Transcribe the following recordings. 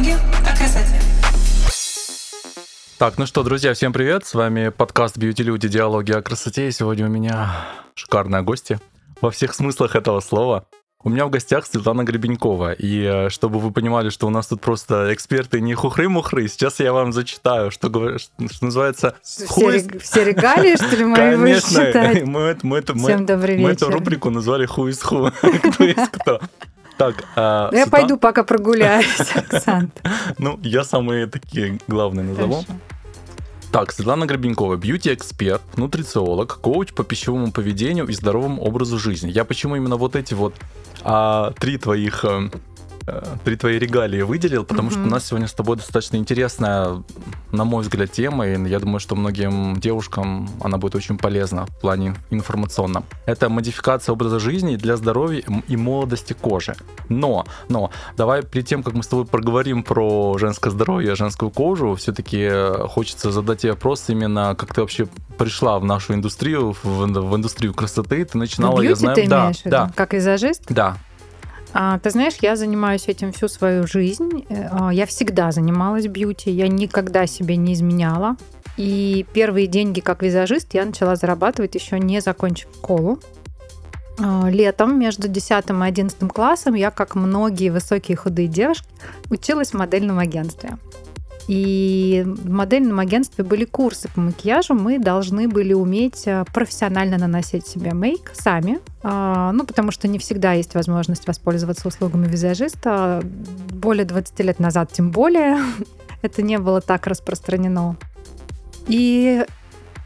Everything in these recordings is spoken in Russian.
Диалоги о красоте. Так, ну что, друзья, всем привет. С вами подкаст Beauty Люди. Диалоги о красоте. И сегодня у меня шикарные гости во всех смыслах этого слова. У меня в гостях Светлана Гребенькова. И э, чтобы вы понимали, что у нас тут просто эксперты не хухры-мухры, сейчас я вам зачитаю, что, что называется... Все, рег- все регалии, что ли, мои Конечно, мы, мы мы- Всем добрый мы эту вечер. рубрику назвали «Who is who», кто есть кто. Так, а, Ну, Я Светла- пойду пока прогуляюсь, Оксана. Ну, я самые такие главные назову. Хорошо. Так, Светлана Гребенькова, бьюти-эксперт, нутрициолог, коуч по пищевому поведению и здоровому образу жизни. Я почему именно вот эти вот а, три твоих э, три твои регалии выделил, потому что у нас сегодня с тобой достаточно интересная, на мой взгляд, тема, и я думаю, что многим девушкам она будет очень полезна в плане информационном. Это модификация образа жизни для здоровья и молодости кожи. Но, но, давай перед тем, как мы с тобой проговорим про женское здоровье, женскую кожу, все-таки хочется задать тебе вопрос именно, как ты вообще пришла в нашу индустрию, в, в индустрию красоты, ты начинала, я знаю, да, да, Как визажист? да, ты знаешь, я занимаюсь этим всю свою жизнь. Э, а, Я всегда занималась бьюти, я никогда себе не изменяла. И первые деньги как визажист я начала зарабатывать еще не закончив школу. А, Летом между 10 и 11 классом я, как многие высокие худые девушки, училась в модельном агентстве. И в модельном агентстве были курсы по макияжу. Мы должны были уметь э, профессионально наносить себе мейк сами. А, Ну, потому что не всегда есть возможность воспользоваться услугами визажиста. Более 20 лет назад тем более. Это не было так распространено. И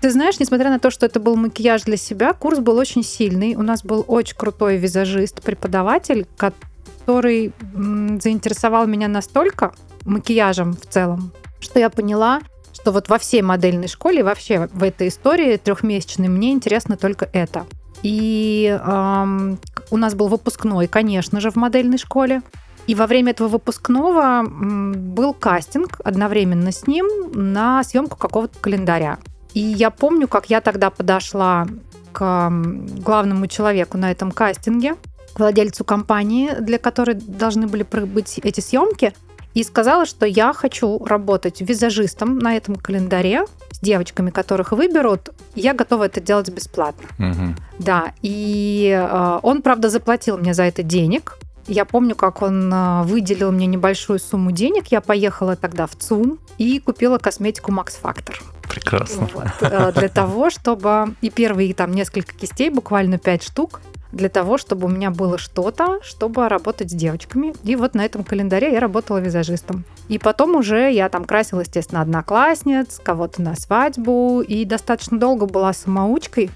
ты знаешь, несмотря на то, что это был макияж для себя, курс был очень сильный. У нас был очень крутой визажист, преподаватель, который заинтересовал меня настолько макияжем в целом, что я поняла, что вот во всей модельной школе, вообще в этой истории трехмесячной, мне интересно только это. И ам, у нас был выпускной, конечно же, в модельной школе. И во время этого выпускного был кастинг одновременно с ним на съемку какого-то календаря. И я помню, как я тогда подошла к главному человеку на этом кастинге, к владельцу компании, для которой должны были быть эти съемки, и сказала, что я хочу работать визажистом на этом календаре с девочками, которых выберут. Я готова это делать бесплатно. Мгм. Да, и э, он, правда, заплатил мне за это денег. Я помню, как он э, выделил мне небольшую сумму денег. Я поехала тогда в ЦУМ и купила косметику Max Factor. прекрасно. Вот, э, для того, чтобы... И первые там несколько кистей, буквально 5 штук, для того, чтобы у меня было что-то, чтобы работать с девочками. И вот на этом календаре я работала визажистом. И потом уже я там красила, естественно, одноклассниц, кого-то на свадьбу, и достаточно долго была самоучкой.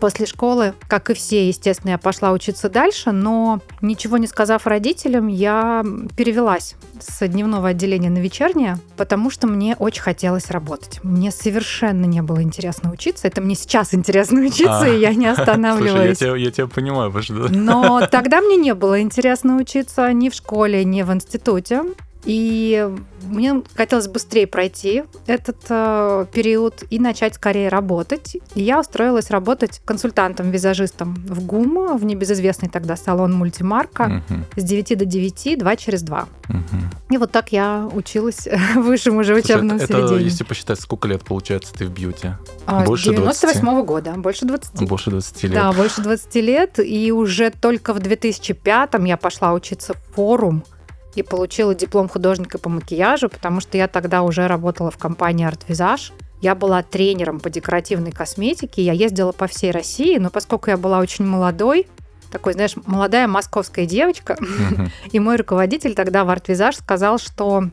После школы, как и все, естественно, я пошла учиться дальше, но ничего не сказав родителям, я перевелась с дневного отделения на вечернее, потому что мне очень хотелось работать. Мне совершенно не было интересно учиться. Это мне сейчас интересно учиться, А. и я не Слушай, я останавливаюсь. тебя, я тебя понимаю, потому что... Но тогда мне не было интересно учиться ни в школе, ни в институте. И мне хотелось быстрее пройти этот э, период и начать скорее работать. И я устроилась работать консультантом-визажистом в ГУМ, в небезызвестный тогда салон мультимарка, Мгм, с 9 до 9, 2 через 2. мгм. И вот так я училась в высшем уже Слушай, учебном это, заведении. если посчитать, сколько лет получается ты в бьюти? А, больше 98 года, больше 20. Больше 20 лет. Да, больше 20 лет. И уже только в 2005 я пошла учиться в форум и получила диплом художника по макияжу, потому что я тогда уже работала в компании Art Visage. Я была тренером по декоративной косметике, я ездила по всей России, но поскольку я была очень молодой, такой, знаешь, молодая московская девочка, и мой руководитель тогда в Art Visage сказал, что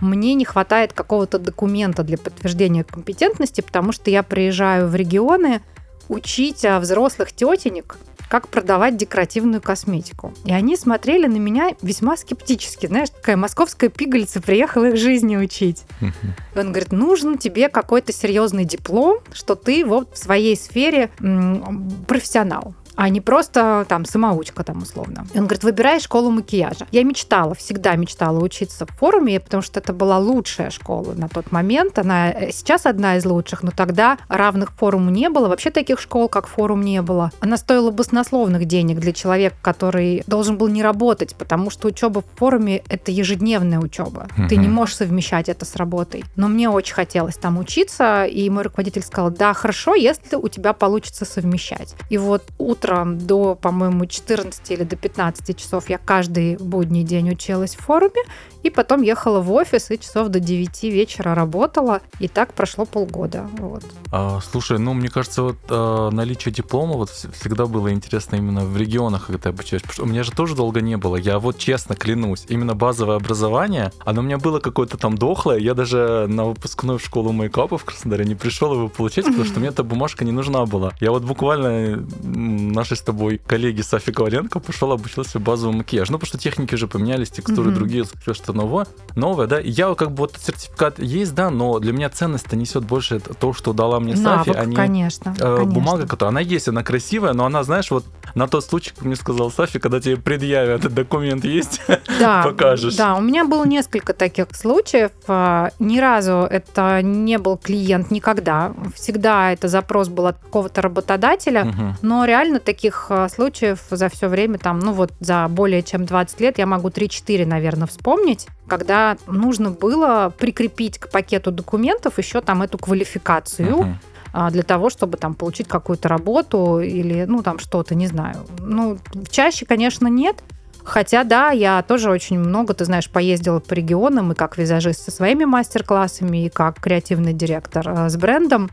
мне не хватает какого-то документа для подтверждения компетентности, потому что я приезжаю в регионы учить а, взрослых тетенек, как продавать декоративную косметику. И они смотрели на меня весьма скептически. Знаешь, такая московская пигалица приехала их жизни учить. И он говорит, нужен тебе какой-то серьезный диплом, что ты вот в своей сфере м, профессионал. А не просто там самоучка там условно. И он говорит, выбирай школу макияжа. Я мечтала, всегда мечтала учиться в форуме, потому что это была лучшая школа на тот момент. Она э, сейчас одна из лучших, но тогда равных форуму не было. Вообще таких школ, как форум, не было. Она стоила баснословных денег для человека, который должен был не работать, потому что учеба в форуме — это ежедневная учеба. Угу. Ты не можешь совмещать это с работой. Но мне очень хотелось там учиться, и мой руководитель сказал, да, хорошо, если у тебя получится совмещать. И вот утром до, по-моему, 14 или до 15 часов я каждый будний день училась в форуме, и потом ехала в офис и часов до 9 вечера работала. И так прошло полгода. Вот. А, слушай, ну, мне кажется, вот а, наличие диплома вот всегда было интересно именно в регионах, когда ты обучаешь. Потому что у меня же тоже долго не было. Я вот честно клянусь, именно базовое образование, оно у меня было какое-то там дохлое. Я даже на выпускную в школу мейкапа в Краснодаре не пришел его получить, потому что мне эта бумажка не нужна была. Я вот буквально нашей с тобой коллеги Софи Коваленко пошел обучился базовому макияжу. Ну, потому что техники уже поменялись, текстуры другие, что что-то новое, новое, да. Я как бы вот сертификат есть, да, но для меня ценность несет больше то, что дала мне Навык, Сафи, а не конечно, э, конечно. бумага, которая, она есть, она красивая, но она, знаешь, вот на тот случай, как мне сказал Сафи, когда тебе предъявят, этот документ есть, да, покажешь. Да, у меня было несколько таких случаев. А, ни разу это не был клиент никогда. Всегда это запрос был от какого-то работодателя, угу. но реально таких а, случаев за все время, там, ну вот за более чем 20 лет я могу 3-4, наверное, вспомнить, когда нужно было прикрепить к пакету документов еще там эту квалификацию. Uh-huh для того, чтобы там получить какую-то работу или, ну, там что-то, не знаю. Ну, чаще, конечно, нет. Хотя, да, я тоже очень много, ты знаешь, поездила по регионам и как визажист со своими мастер-классами, и как креативный директор э, с брендом.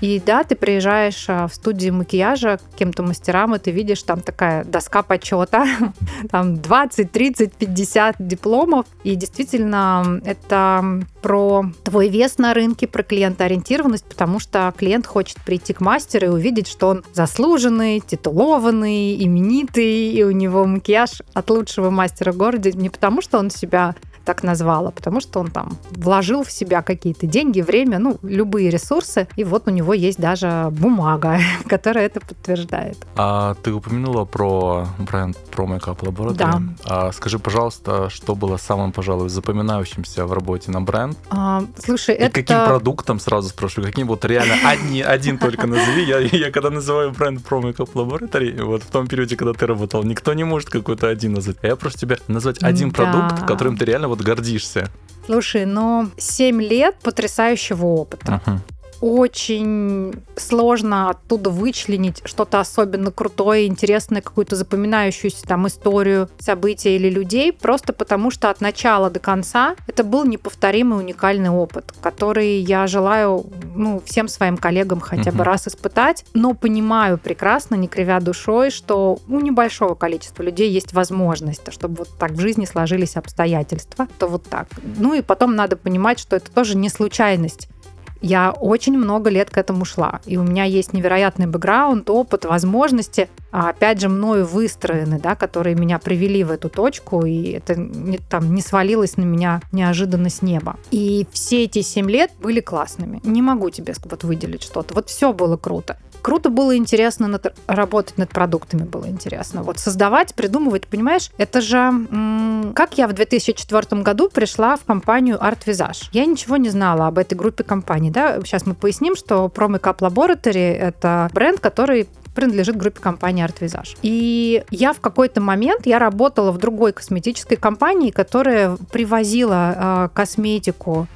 И да, ты приезжаешь а, в студию макияжа к каким-то мастерам, и ты видишь там такая доска почета, там 20, 30, 50 дипломов. И действительно, это про твой вес на рынке, про клиентоориентированность, потому что клиент хочет прийти к мастеру и увидеть, что он заслуженный, титулованный, именитый, и у него макияж от лучшего мастера в городе не потому, что он себя так назвала, потому что он там вложил в себя какие-то деньги, время, ну, любые ресурсы, и вот у него есть даже бумага, которая это подтверждает. А ты упомянула про бренд Pro Makeup Laboratory. Да. А скажи, пожалуйста, что было самым, пожалуй, запоминающимся в работе на бренд? А, слушай, и это... каким продуктом, сразу спрашиваю, каким вот реально одни, один только назови. Я, я когда называю бренд Pro Makeup Laboratory, вот в том периоде, когда ты работал, никто не может какой-то один назвать. А я прошу тебя назвать один да. продукт, которым ты реально вот гордишься? Слушай, ну, 7 лет потрясающего опыта. Uh-huh очень сложно оттуда вычленить что-то особенно крутое, интересное, какую-то запоминающуюся там историю, события или людей, просто потому что от начала до конца это был неповторимый уникальный опыт, который я желаю ну, всем своим коллегам хотя бы раз испытать, но понимаю прекрасно, не кривя душой, что у небольшого количества людей есть возможность, чтобы вот так в жизни сложились обстоятельства, то вот так. Ну и потом надо понимать, что это тоже не случайность. Я очень много лет к этому шла. И у меня есть невероятный бэкграунд, опыт, возможности, а опять же, мною выстроены, да, которые меня привели в эту точку, и это не, там не свалилось на меня неожиданно с неба. И все эти семь лет были классными. Не могу тебе вот выделить что-то. Вот все было круто круто было интересно над, работать над продуктами, было интересно. Вот создавать, придумывать, понимаешь, это же как я в 2004 году пришла в компанию Art Visage. Я ничего не знала об этой группе компаний, да. Сейчас мы поясним, что Pro Makeup Laboratory — это бренд, который принадлежит группе компании Art Visage. И я в какой-то момент, я работала в другой косметической компании, которая привозила э, косметику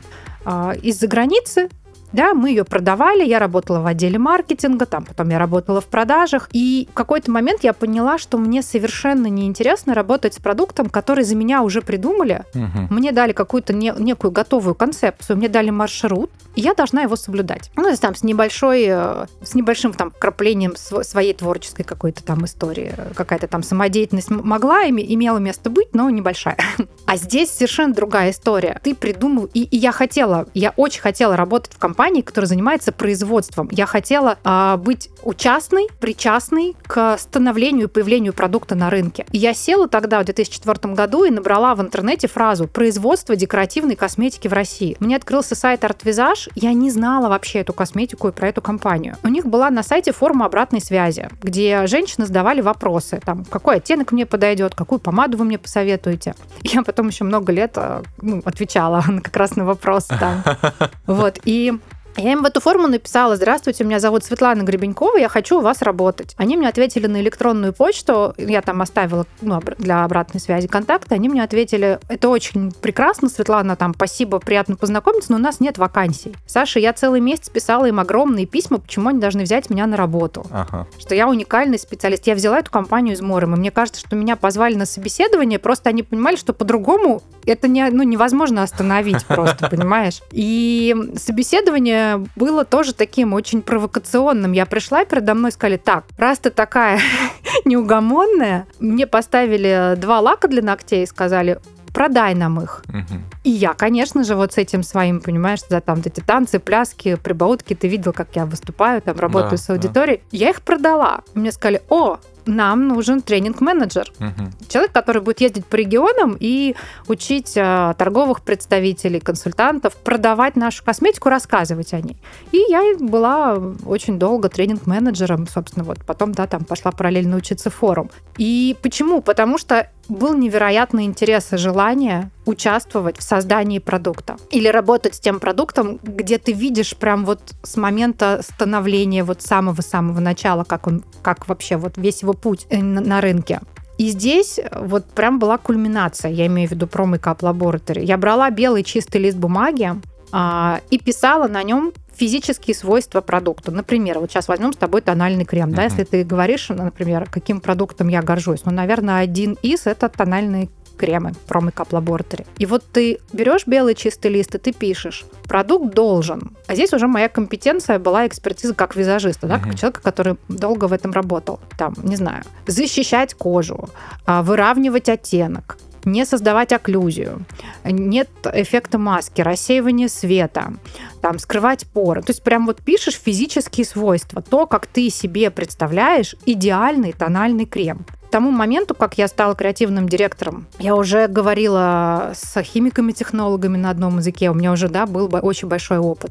э, из-за границы да, мы ее продавали, я работала в отделе маркетинга, там потом я работала в продажах, и в какой-то момент я поняла, что мне совершенно неинтересно работать с продуктом, который за меня уже придумали. Угу. Мне дали какую-то не, некую готовую концепцию, мне дали маршрут, и я должна его соблюдать. Ну, то есть там с небольшой, э, с небольшим там краплением своей творческой какой-то там истории, какая-то там самодеятельность могла, имела место быть, но небольшая. А здесь совершенно другая история. Ты придумал, и, и я хотела, я очень хотела работать в компании, компании, которая занимается производством. Я хотела э, быть участной, причастной к становлению и появлению продукта на рынке. И я села тогда в 2004 году и набрала в интернете фразу «производство декоративной косметики в России». Мне открылся сайт Visage, я не знала вообще эту косметику и про эту компанию. У них была на сайте форма обратной связи, где женщины задавали вопросы, там, какой оттенок мне подойдет, какую помаду вы мне посоветуете. Я потом еще много лет э, ну, отвечала как раз на вопросы там. Вот, и я им в эту форму написала, здравствуйте, меня зовут Светлана Гребенькова, я хочу у вас работать. Они мне ответили на электронную почту, я там оставила ну, для обратной связи контакты, они мне ответили, это очень прекрасно, Светлана, там, спасибо, приятно познакомиться, но у нас нет вакансий. Саша, я целый месяц писала им огромные письма, почему они должны взять меня на работу. Ага. Что я уникальный специалист. Я взяла эту компанию из Морем, и мне кажется, что меня позвали на собеседование, просто они понимали, что по-другому это не, ну, невозможно остановить просто, понимаешь? И собеседование было тоже таким очень провокационным. Я пришла, и передо мной сказали, так, раз ты такая неугомонная, мне поставили два лака для ногтей и сказали, продай нам их. Угу. И я, конечно же, вот с этим своим, понимаешь, да, там эти танцы, пляски, прибаутки, ты видел, как я выступаю, там работаю да, с аудиторией. Да. Я их продала. Мне сказали, о, нам нужен тренинг-менеджер. Угу. Человек, который будет ездить по регионам и учить а, торговых представителей, консультантов, продавать нашу косметику, рассказывать о ней. И я была очень долго тренинг-менеджером, собственно, вот потом, да, там пошла параллельно учиться форум. И почему? Потому что был невероятный интерес и желание участвовать в создании продукта. Или работать с тем продуктом, где ты видишь прям вот с момента становления вот самого-самого начала, как он, как вообще вот весь его путь э, на рынке. И здесь вот прям была кульминация, я имею в виду про Makeup Laboratory. Я брала белый чистый лист бумаги а, и писала на нем физические свойства продукта. Например, вот сейчас возьмем с тобой тональный крем. Uh-huh. Да, если ты говоришь, например, каким продуктом я горжусь, ну, наверное, один из это тональный кремы про Makeup Laboratory. И вот ты берешь белый чистый лист, и ты пишешь, продукт должен. А здесь уже моя компетенция была экспертиза как визажиста, да, uh-huh. как человека, который долго в этом работал. Там, не знаю, защищать кожу, а, выравнивать оттенок, не создавать окклюзию, нет эффекта маски, рассеивания света, там, скрывать поры. То есть прям вот пишешь физические свойства, то, как ты себе представляешь идеальный тональный крем. К тому моменту, как я стала креативным директором, я уже говорила с химиками-технологами на одном языке, у меня уже, да, был очень большой опыт.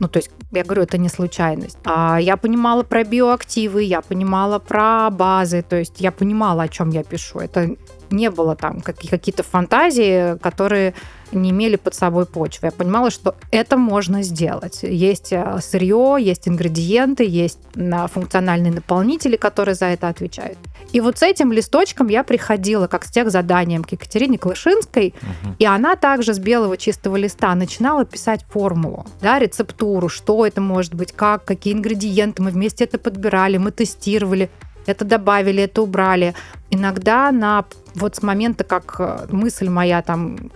Ну, то есть, я говорю, это не случайность. А я понимала про биоактивы, я понимала про базы, то есть я понимала, о чем я пишу. Это не было там какие-то фантазии, которые не имели под собой почвы. Я понимала, что это можно сделать. Есть э, сырье, есть ингредиенты, есть функциональные наполнители, которые за это отвечают. И вот с этим листочком я приходила как с тех заданием к Екатерине Клышинской, угу. и она также с белого чистого листа начинала писать формулу, да, рецептуру, что это может быть, как, какие ингредиенты, мы вместе это подбирали, мы тестировали, это добавили, это убрали. Иногда на вот с момента, как э, мысль моя там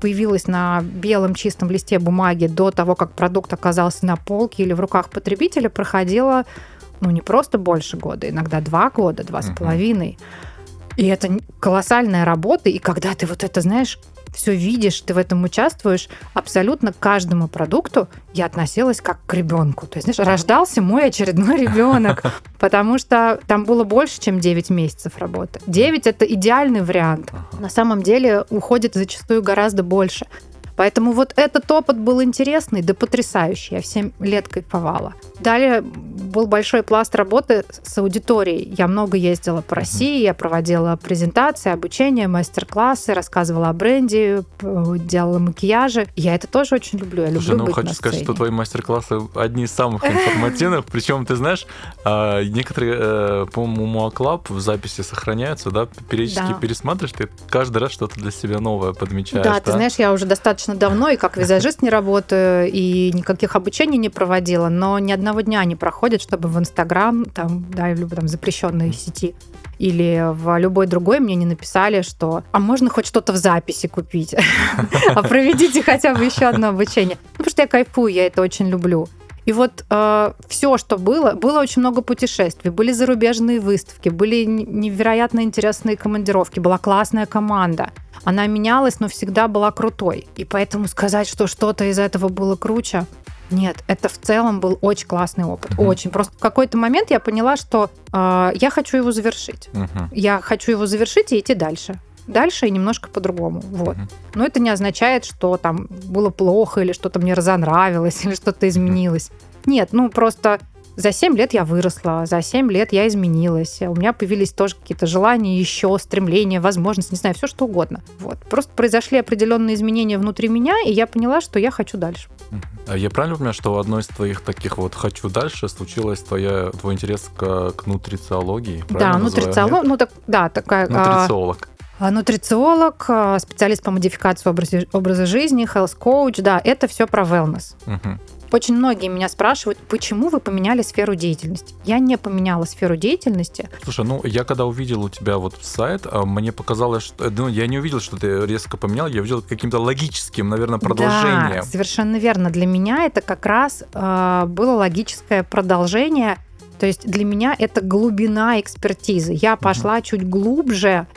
появилась на белом чистом листе бумаги до того, как продукт оказался на полке или в руках потребителя, проходило ну, не просто больше года, иногда два года, два с половиной. И это колоссальная работа, и когда ты вот это, знаешь, все видишь, ты в этом участвуешь, абсолютно к каждому продукту я относилась как к ребенку. То есть, знаешь, рождался мой очередной ребенок, потому что там было больше, чем 9 месяцев работы. 9 это идеальный вариант. На самом деле уходит зачастую гораздо больше. Поэтому вот этот опыт был интересный, да потрясающий. Я 7 лет кайфовала. Далее был большой пласт работы с аудиторией. Я много ездила по России, я проводила презентации, обучение, мастер-классы, рассказывала о бренде, делала макияжи. Я это тоже очень люблю. Я Слушай, люблю ну, быть хочу на сказать, что твои мастер-классы одни из самых информативных. Причем, ты знаешь, а, некоторые, э, по-моему, Муаклаб в записи сохраняются, да, периодически пересматриваешь, ты каждый раз что-то для себя новое подмечаешь. Да, ты знаешь, я уже достаточно давно и как визажист не работаю, и никаких обучений не проводила, но ни одного дня не проходит, чтобы в Инстаграм, там, да, или там запрещенной сети или в любой другой мне не написали, что а можно хоть что-то в записи купить, а проведите хотя бы еще одно обучение. Ну, потому что я кайфую, я это очень люблю. И вот э, все, что было, было очень много путешествий, были зарубежные выставки, были невероятно интересные командировки, была классная команда. Она менялась, но всегда была крутой. И поэтому сказать, что что-то из этого было круче, Нет, это в целом был очень классный опыт. Угу. Очень. Просто в какой-то момент я поняла, что э, я хочу его завершить. Угу. Я хочу его завершить и идти дальше дальше и немножко по-другому. Вот. uh Но это не означает, что там было плохо или что-то мне разонравилось или что-то изменилось. Нет, ну просто за 7 лет я выросла, за 7 лет я изменилась. У меня появились тоже какие-то желания, еще стремления, возможности, не знаю, все что угодно. Вот. Просто произошли определенные изменения внутри меня, и я поняла, что я хочу дальше. А я правильно понимаю, что одно из твоих таких вот «хочу дальше» случилось твоя, твой интерес к, к нутрициологии? Да, нутрициолог, ну так, да, такая... А, Нутрициолог. А, нутрициолог, специалист по модификации образа, образа жизни, health coach, да, это все про wellness. Угу. Очень многие меня спрашивают, почему вы поменяли сферу деятельности. Я не поменяла сферу деятельности. Слушай, ну я когда увидел у тебя вот сайт, а, мне показалось, что ну, я не увидел, что ты резко поменял, я увидел каким-то логическим, наверное, продолжением. Да, совершенно верно. Для меня это как раз э, было логическое продолжение. То есть для меня это глубина экспертизы. Я пошла угу. чуть глубже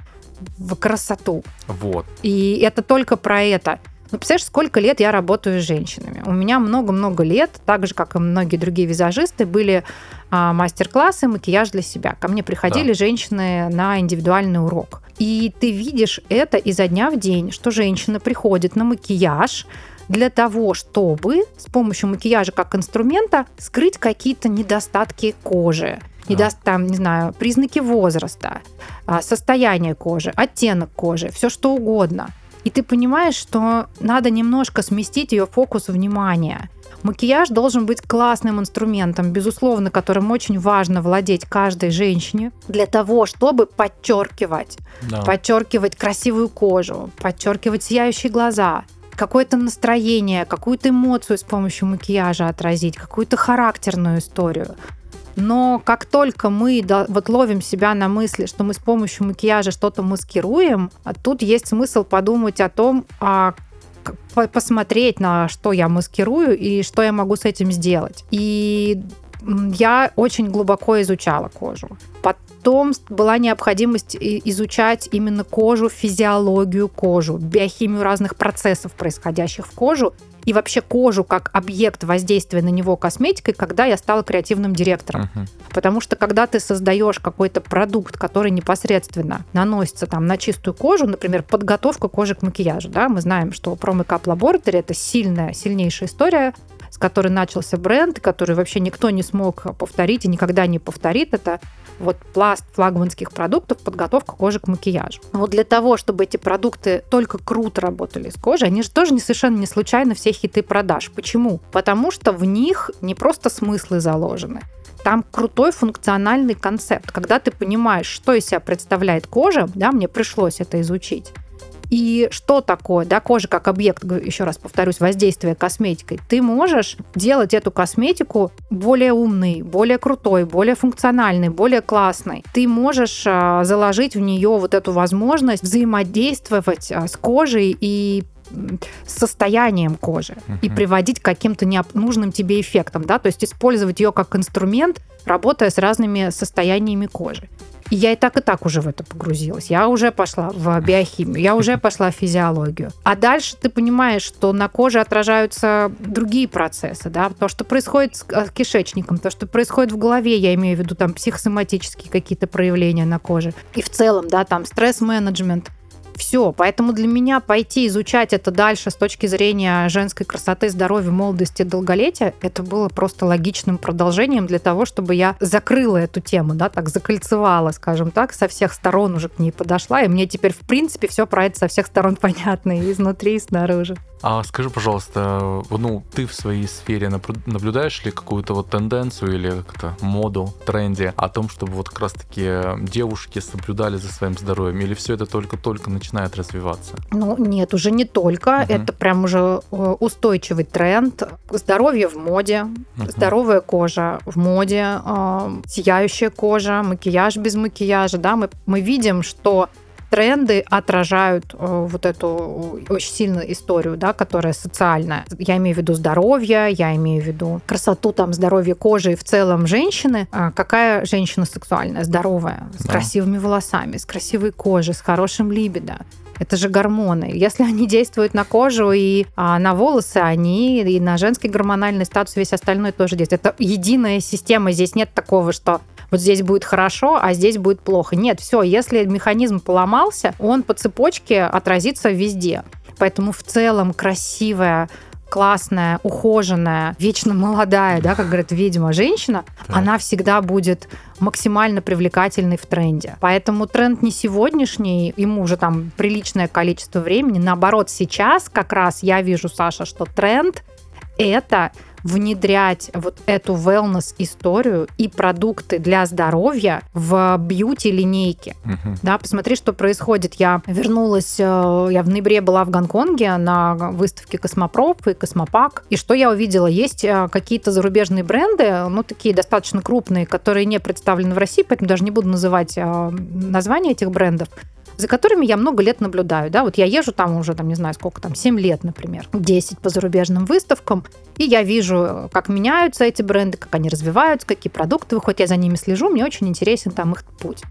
в красоту. Вот. И это только про это. Ну, представляешь, сколько лет я работаю с женщинами. У меня много-много лет, так же, как и многие другие визажисты, были а, мастер-классы макияж для себя. Ко мне приходили да. женщины на индивидуальный урок. И ты видишь это изо дня в день, что женщина приходит на макияж, для того, чтобы с помощью макияжа как инструмента скрыть какие-то недостатки кожи. Да. Недост, там, не знаю, признаки возраста, а, состояние кожи, оттенок кожи, все что угодно. И ты понимаешь, что надо немножко сместить ее фокус внимания. Макияж должен быть классным инструментом, безусловно, которым очень важно владеть каждой женщине для того, чтобы подчеркивать, да. подчеркивать красивую кожу, подчеркивать сияющие глаза, какое-то настроение, какую-то эмоцию с помощью макияжа отразить, какую-то характерную историю. Но как только мы вот ловим себя на мысли, что мы с помощью макияжа что-то маскируем, а тут есть смысл подумать о том, а посмотреть на что я маскирую и что я могу с этим сделать. И я очень глубоко изучала кожу. Потом была необходимость изучать именно кожу, физиологию кожи, биохимию разных процессов, происходящих в кожу, и вообще кожу как объект воздействия на него косметикой, когда я стала креативным директором. Uh-huh. Потому что когда ты создаешь какой-то продукт, который непосредственно наносится там на чистую кожу, например, подготовка кожи к макияжу, да, мы знаем, что Makeup Laboratory это сильная, сильнейшая история, с которой начался бренд, который вообще никто не смог повторить и никогда не повторит. Это вот пласт флагманских продуктов, подготовка кожи к макияжу. Вот для того, чтобы эти продукты только круто работали с кожей, они же тоже не совершенно не случайно все хиты продаж. Почему? Потому что в них не просто смыслы заложены, там крутой функциональный концепт, когда ты понимаешь, что из себя представляет кожа, да, мне пришлось это изучить, и что такое, да, кожа как объект, еще раз повторюсь, воздействия косметикой. Ты можешь делать эту косметику более умной, более крутой, более функциональной, более классной. Ты можешь а, заложить в нее вот эту возможность взаимодействовать а, с кожей и состоянием кожи uh-huh. и приводить к каким-то нужным тебе эффектам, да, то есть использовать ее как инструмент, работая с разными состояниями кожи. Я и так, и так уже в это погрузилась. Я уже пошла в биохимию, я уже пошла в физиологию. А дальше ты понимаешь, что на коже отражаются другие процессы, да, то, что происходит с э, кишечником, то, что происходит в голове, я имею в виду там психосоматические какие-то проявления на коже. И в целом, да, там стресс-менеджмент, все. Поэтому для меня пойти изучать это дальше с точки зрения женской красоты, здоровья, молодости, долголетия, это было просто логичным продолжением для того, чтобы я закрыла эту тему, да, так закольцевала, скажем так, со всех сторон уже к ней подошла, и мне теперь, в принципе, все про это со всех сторон понятно, и изнутри, и снаружи. А скажи, пожалуйста, ну, ты в своей сфере наблюдаешь ли какую-то вот тенденцию или как-то моду, тренде о том, чтобы вот как раз-таки девушки соблюдали за своим здоровьем, или все это только-только начинает развиваться? Ну, нет, уже не только. Угу. Это прям уже э, устойчивый тренд. Здоровье в моде, угу. здоровая кожа в моде, э, сияющая кожа, макияж без макияжа, да, мы, мы видим, что тренды отражают э, вот эту очень сильную историю, да, которая социальная. Я имею в виду здоровье, я имею в виду красоту, там, здоровье кожи и в целом женщины. А какая женщина сексуальная, здоровая, с да. красивыми волосами, с красивой кожей, с хорошим либидо Это же гормоны. Если они действуют на кожу и а, на волосы, они и на женский гормональный статус, весь остальной тоже действует. Это единая система. Здесь нет такого, что вот здесь будет хорошо, а здесь будет плохо. Нет, все, если механизм поломался, он по цепочке отразится везде. Поэтому в целом красивая классная, ухоженная, вечно молодая, да, как говорят, ведьма женщина, так. она всегда будет максимально привлекательной в тренде. Поэтому тренд не сегодняшний, ему уже там приличное количество времени. Наоборот, сейчас как раз я вижу, Саша, что тренд это внедрять вот эту wellness-историю и продукты для здоровья в бьюти-линейке. Угу. Да, посмотри, что происходит. Я вернулась, э, я в ноябре была в Гонконге на выставке Космопроп и Космопак. И что я увидела? Есть э, какие-то зарубежные бренды, ну, такие достаточно крупные, которые не представлены в России, поэтому даже не буду называть э, название этих брендов за которыми я много лет наблюдаю. Да? Вот я езжу там уже, там, не знаю, сколько там, 7 лет, например, 10 по зарубежным выставкам, и я вижу, как меняются эти бренды, как они развиваются, какие продукты выходят, я за ними слежу, мне очень интересен там их путь.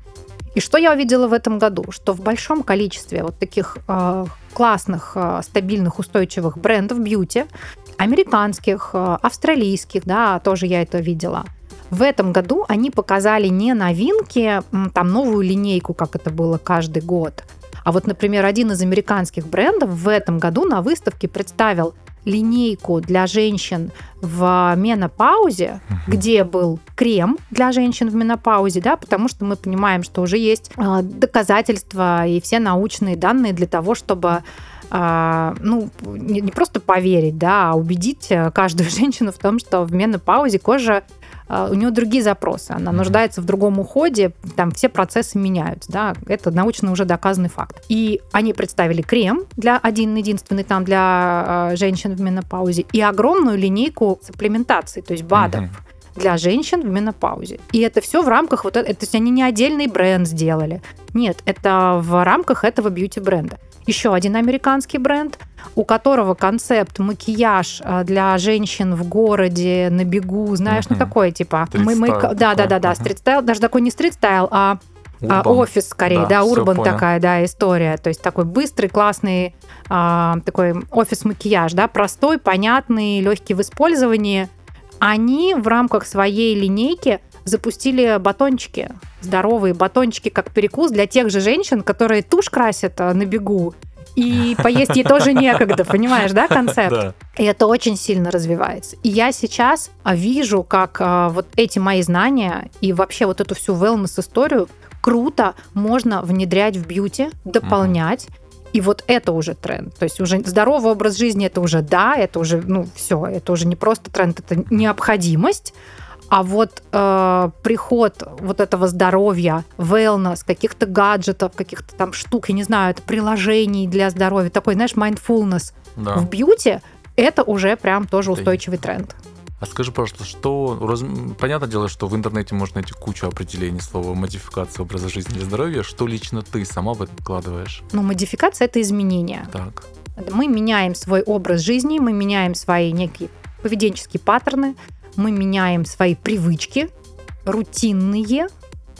И что я увидела в этом году? Что в большом количестве вот таких э, классных, э, стабильных, устойчивых брендов бьюти, американских, э, австралийских, да, тоже я это видела – в этом году они показали не новинки, там новую линейку, как это было каждый год, а вот, например, один из американских брендов в этом году на выставке представил линейку для женщин в менопаузе, угу. где был крем для женщин в менопаузе, да, потому что мы понимаем, что уже есть э, доказательства и все научные данные для того, чтобы э, ну, не, не просто поверить, да, а убедить э, каждую женщину в том, что в менопаузе кожа у нее другие запросы, она нуждается в другом уходе, там все процессы меняются, да, это научно уже доказанный факт. И они представили крем для один единственный там для а, женщин в менопаузе и огромную линейку сапплементации, то есть БАДов. Угу для женщин в менопаузе. И это все в рамках вот этого, то есть они не отдельный бренд сделали. Нет, это в рамках этого бьюти-бренда еще один американский бренд, у которого концепт макияж а, для женщин в городе, на бегу, знаешь, uh-huh. ну такое типа... Мы, мы, да, да, да, да, uh-huh. стрит-стайл, даже такой не стрит-стайл, а а, офис скорее, да, да урбан такая, да, история. То есть такой быстрый, классный а, такой офис-макияж, да, простой, понятный, легкий в использовании. Они в рамках своей линейки запустили батончики, здоровые батончики, как перекус для тех же женщин, которые тушь красят а, на бегу, и поесть ей тоже некогда, понимаешь, да, концепт? Да. И это очень сильно развивается. И я сейчас а, вижу, как а, вот эти мои знания и вообще вот эту всю wellness-историю круто можно внедрять в бьюти, дополнять. uh И вот это уже тренд. То есть уже здоровый образ жизни это уже да, это уже, ну, все, это уже не просто тренд, это необходимость. А вот э, приход вот этого здоровья, wellness, каких-то гаджетов, каких-то там штук, я не знаю, это приложений для здоровья, такой, знаешь, mindfulness да. в бьюти, это уже прям тоже устойчивый тренд. А скажи, пожалуйста, что... Раз... Понятное дело, что в интернете можно найти кучу определений слова модификация образа жизни или здоровья. Что лично ты сама в это вкладываешь? Ну, модификация — это изменение. Так. Мы меняем свой образ жизни, мы меняем свои некие поведенческие паттерны, мы меняем свои привычки, рутинные,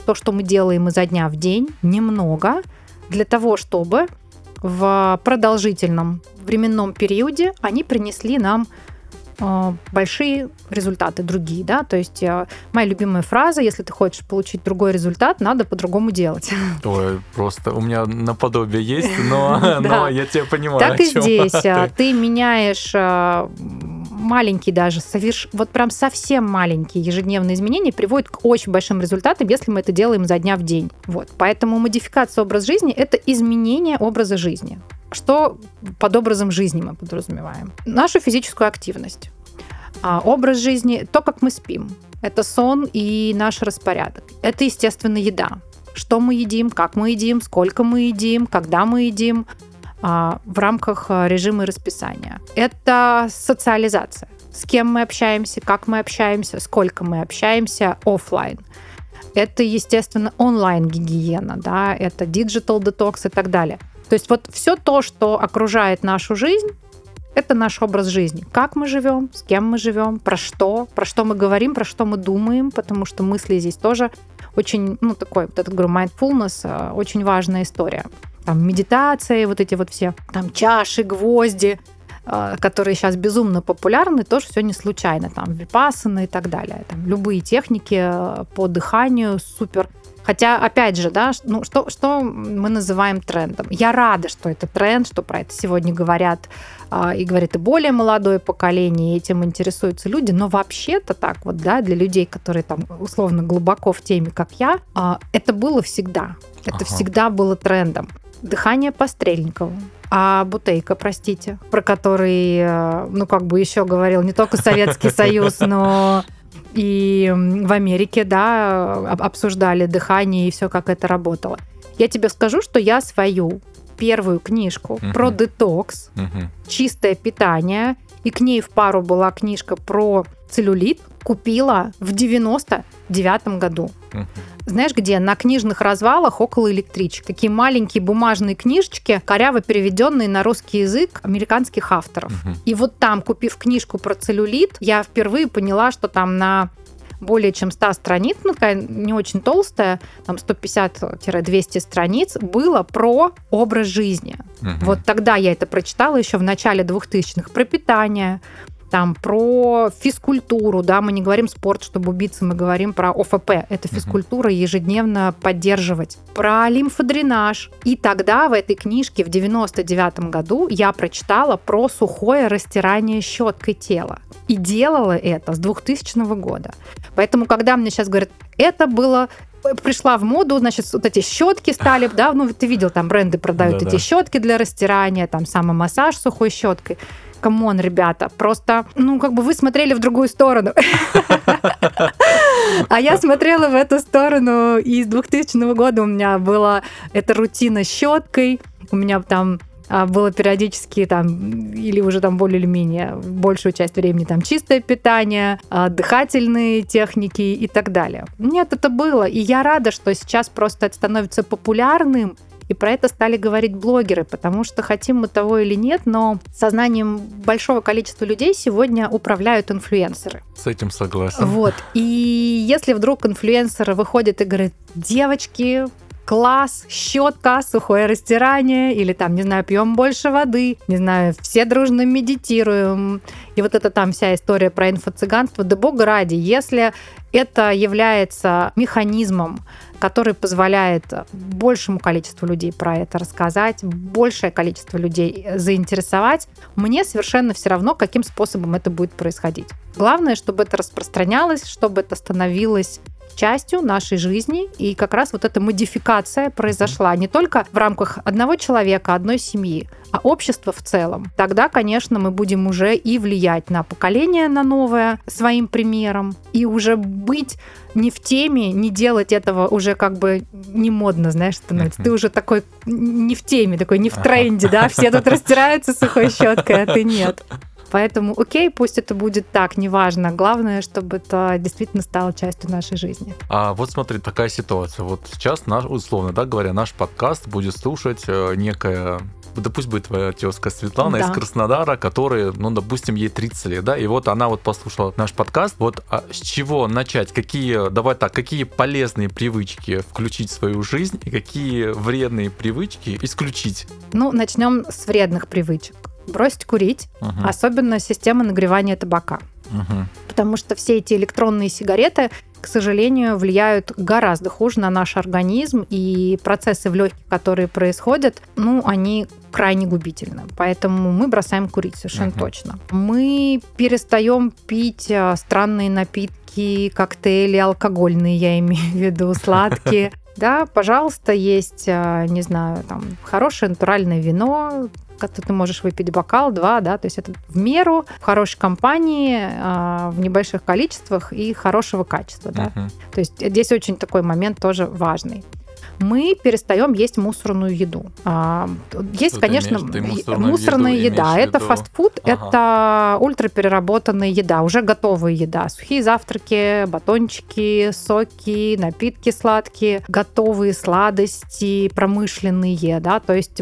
то, что мы делаем изо дня в день, немного, для того, чтобы в продолжительном временном периоде они принесли нам э, большие результаты другие, да, то есть э, моя любимая фраза, если ты хочешь получить другой результат, надо по-другому делать. Ой, просто у меня наподобие есть, но, но я тебя понимаю. Так и здесь. Э, ты меняешь маленький даже, соверш... вот прям совсем маленькие ежедневные изменения приводят к очень большим результатам, если мы это делаем за дня в день. Вот. Поэтому модификация образа жизни – это изменение образа жизни. Что под образом жизни мы подразумеваем? Нашу физическую активность. А образ жизни, то, как мы спим. Это сон и наш распорядок. Это, естественно, еда. Что мы едим, как мы едим, сколько мы едим, когда мы едим, в рамках а, режима расписания. Это социализация. С кем мы общаемся, как мы общаемся, сколько мы общаемся офлайн. Это, естественно, онлайн-гигиена, да, это digital detox и так далее. То есть вот все то, что окружает нашу жизнь, это наш образ жизни. Как мы живем, с кем мы живем, про что, про что мы говорим, про что мы думаем, потому что мысли здесь тоже очень, ну, такой, вот этот, говорю, mindfulness, а, очень важная история. Там медитация, вот эти вот все там чаши, гвозди, э, которые сейчас безумно популярны, тоже все не случайно. Там випасаны и так далее. Там любые техники э, по дыханию супер Хотя, опять же, да, ну, что, что мы называем трендом? Я рада, что это тренд, что про это сегодня говорят а, и говорит и более молодое поколение, и этим интересуются люди, но вообще-то так вот, да, для людей, которые там условно глубоко в теме, как я, это было всегда. Это ага. всегда было трендом. Дыхание по Стрельникову. А Бутейка, простите, про который, э, ну, как бы еще говорил не только Советский Союз, но и в Америке, да, обсуждали дыхание и все, как это работало. Я тебе скажу, что я свою первую книжку uh-huh. про детокс, uh-huh. чистое питание, и к ней в пару была книжка про целлюлит, купила в 99 году. Uh-huh. Знаешь где? На книжных развалах около электричек. Такие маленькие бумажные книжечки, коряво переведенные на русский язык американских авторов. Uh-huh. И вот там, купив книжку про целлюлит, я впервые поняла, что там на более чем 100 страниц, ну, такая не очень толстая, там 150-200 страниц, было про образ жизни. Угу. Вот тогда я это прочитала еще в начале 2000-х, про питание, там про физкультуру, да, мы не говорим спорт, чтобы убиться, мы говорим про ОФП, это физкультура, ежедневно поддерживать, про лимфодренаж. И тогда в этой книжке в 99 году я прочитала про сухое растирание щеткой тела. И делала это с 2000 года. Поэтому, когда мне сейчас говорят, это было пришла в моду, значит, вот эти щетки стали, да, ну ты видел, там бренды продают да, эти да. щетки для растирания, там самомассаж сухой щеткой come on, ребята, просто, ну, как бы вы смотрели в другую сторону. А я смотрела в эту сторону, и с 2000 года у меня была эта рутина щеткой, у меня там а, было периодически там, или уже там более или менее большую часть времени там чистое питание, а, дыхательные техники и так далее. Нет, это было. И я рада, что сейчас просто это становится популярным, и про это стали говорить блогеры, потому что хотим мы того или нет, но сознанием большого количества людей сегодня управляют инфлюенсеры. С этим согласен. Вот. И если вдруг инфлюенсер выходит и говорит, девочки, класс, щетка, сухое растирание, или там, не знаю, пьем больше воды, не знаю, все дружно медитируем. И вот это там вся история про инфо-цыганство. Да бога ради, если это является механизмом, который позволяет большему количеству людей про это рассказать, большее количество людей заинтересовать, мне совершенно все равно, каким способом это будет происходить. Главное, чтобы это распространялось, чтобы это становилось частью нашей жизни. И как раз вот эта модификация произошла не только в рамках одного человека, одной семьи, а общества в целом. Тогда, конечно, мы будем уже и влиять на поколение, на новое своим примером, и уже быть не в теме, не делать этого уже как бы не модно, знаешь, становится. Ты уже такой не в теме, такой не в тренде, да, все тут растираются сухой щеткой, а ты нет. Поэтому, окей, пусть это будет так, неважно. Главное, чтобы это действительно стало частью нашей жизни. А вот смотри, такая ситуация. Вот сейчас наш, условно, да, говоря, наш подкаст будет слушать э, некая да пусть будет твоя тезка Светлана да. из Краснодара, которая, ну, допустим, ей 30 лет, да, и вот она вот послушала наш подкаст, вот а с чего начать, какие, давай так, какие полезные привычки включить в свою жизнь и какие вредные привычки исключить? Ну, начнем с вредных привычек бросить курить, угу. особенно система нагревания табака. Угу. Потому что все эти электронные сигареты, к сожалению, влияют гораздо хуже на наш организм, и процессы в легких, которые происходят, ну, они крайне губительны. Поэтому мы бросаем курить совершенно угу. точно. Мы перестаем пить а, странные напитки, коктейли алкогольные, я имею в виду, сладкие. Да, пожалуйста, есть, а, не знаю, там, хорошее натуральное вино, ты можешь выпить бокал, два, да, то есть это в меру, в хорошей компании, а, в небольших количествах и хорошего качества, да. Uh-huh. То есть здесь очень такой момент тоже важный мы перестаем есть мусорную еду. А, есть, Что конечно, мусорную мусорная еда. Это фастфуд, ага. это ультрапереработанная еда, уже готовая еда. Сухие завтраки, батончики, соки, напитки сладкие, готовые сладости, промышленные, да, то есть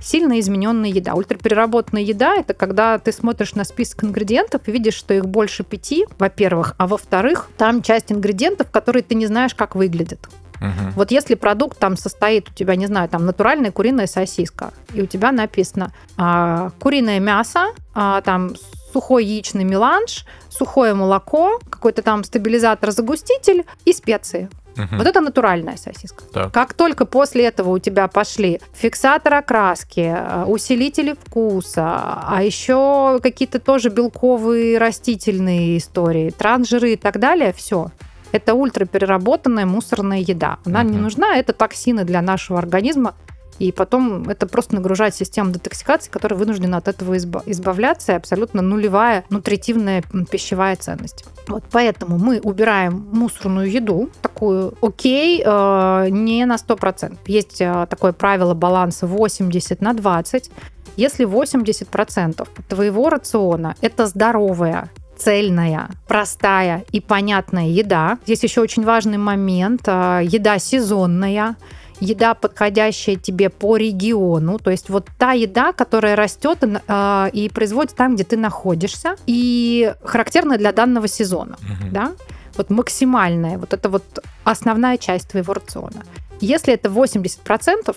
сильно измененная еда. Ультрапереработанная еда – это когда ты смотришь на список ингредиентов и видишь, что их больше пяти, во-первых, а во-вторых, там часть ингредиентов, которые ты не знаешь, как выглядят. Мгм. Вот если продукт там состоит у тебя, не знаю, там натуральная куриная сосиска, и у тебя написано а, куриное мясо, а, там сухой яичный меланж, сухое молоко, какой-то там стабилизатор-загуститель и специи. Мгм. Вот это натуральная сосиска. Так. Как только после этого у тебя пошли фиксатор окраски, э, усилители вкуса, а еще какие-то тоже белковые растительные истории, трансжиры и так далее, все. Это ультрапереработанная мусорная еда. Она не Мгм. нужна, это токсины для нашего организма. И потом это просто нагружает систему детоксикации, которая вынуждена от этого изба- избавляться, и абсолютно нулевая нутритивная пищевая ценность. Вот поэтому мы убираем мусорную еду, такую окей, э, не на 100%. Есть э, такое правило баланса 80 на 20. Если 80% твоего рациона – это здоровая, цельная, простая и понятная еда. Здесь еще очень важный момент. э, Еда сезонная, еда, подходящая тебе по региону. То есть вот та еда, которая растет э, и производится там, где ты находишься, и характерна для данного сезона. Мгм. Да? Вот максимальная, вот это вот основная часть твоего рациона. Если это 80%,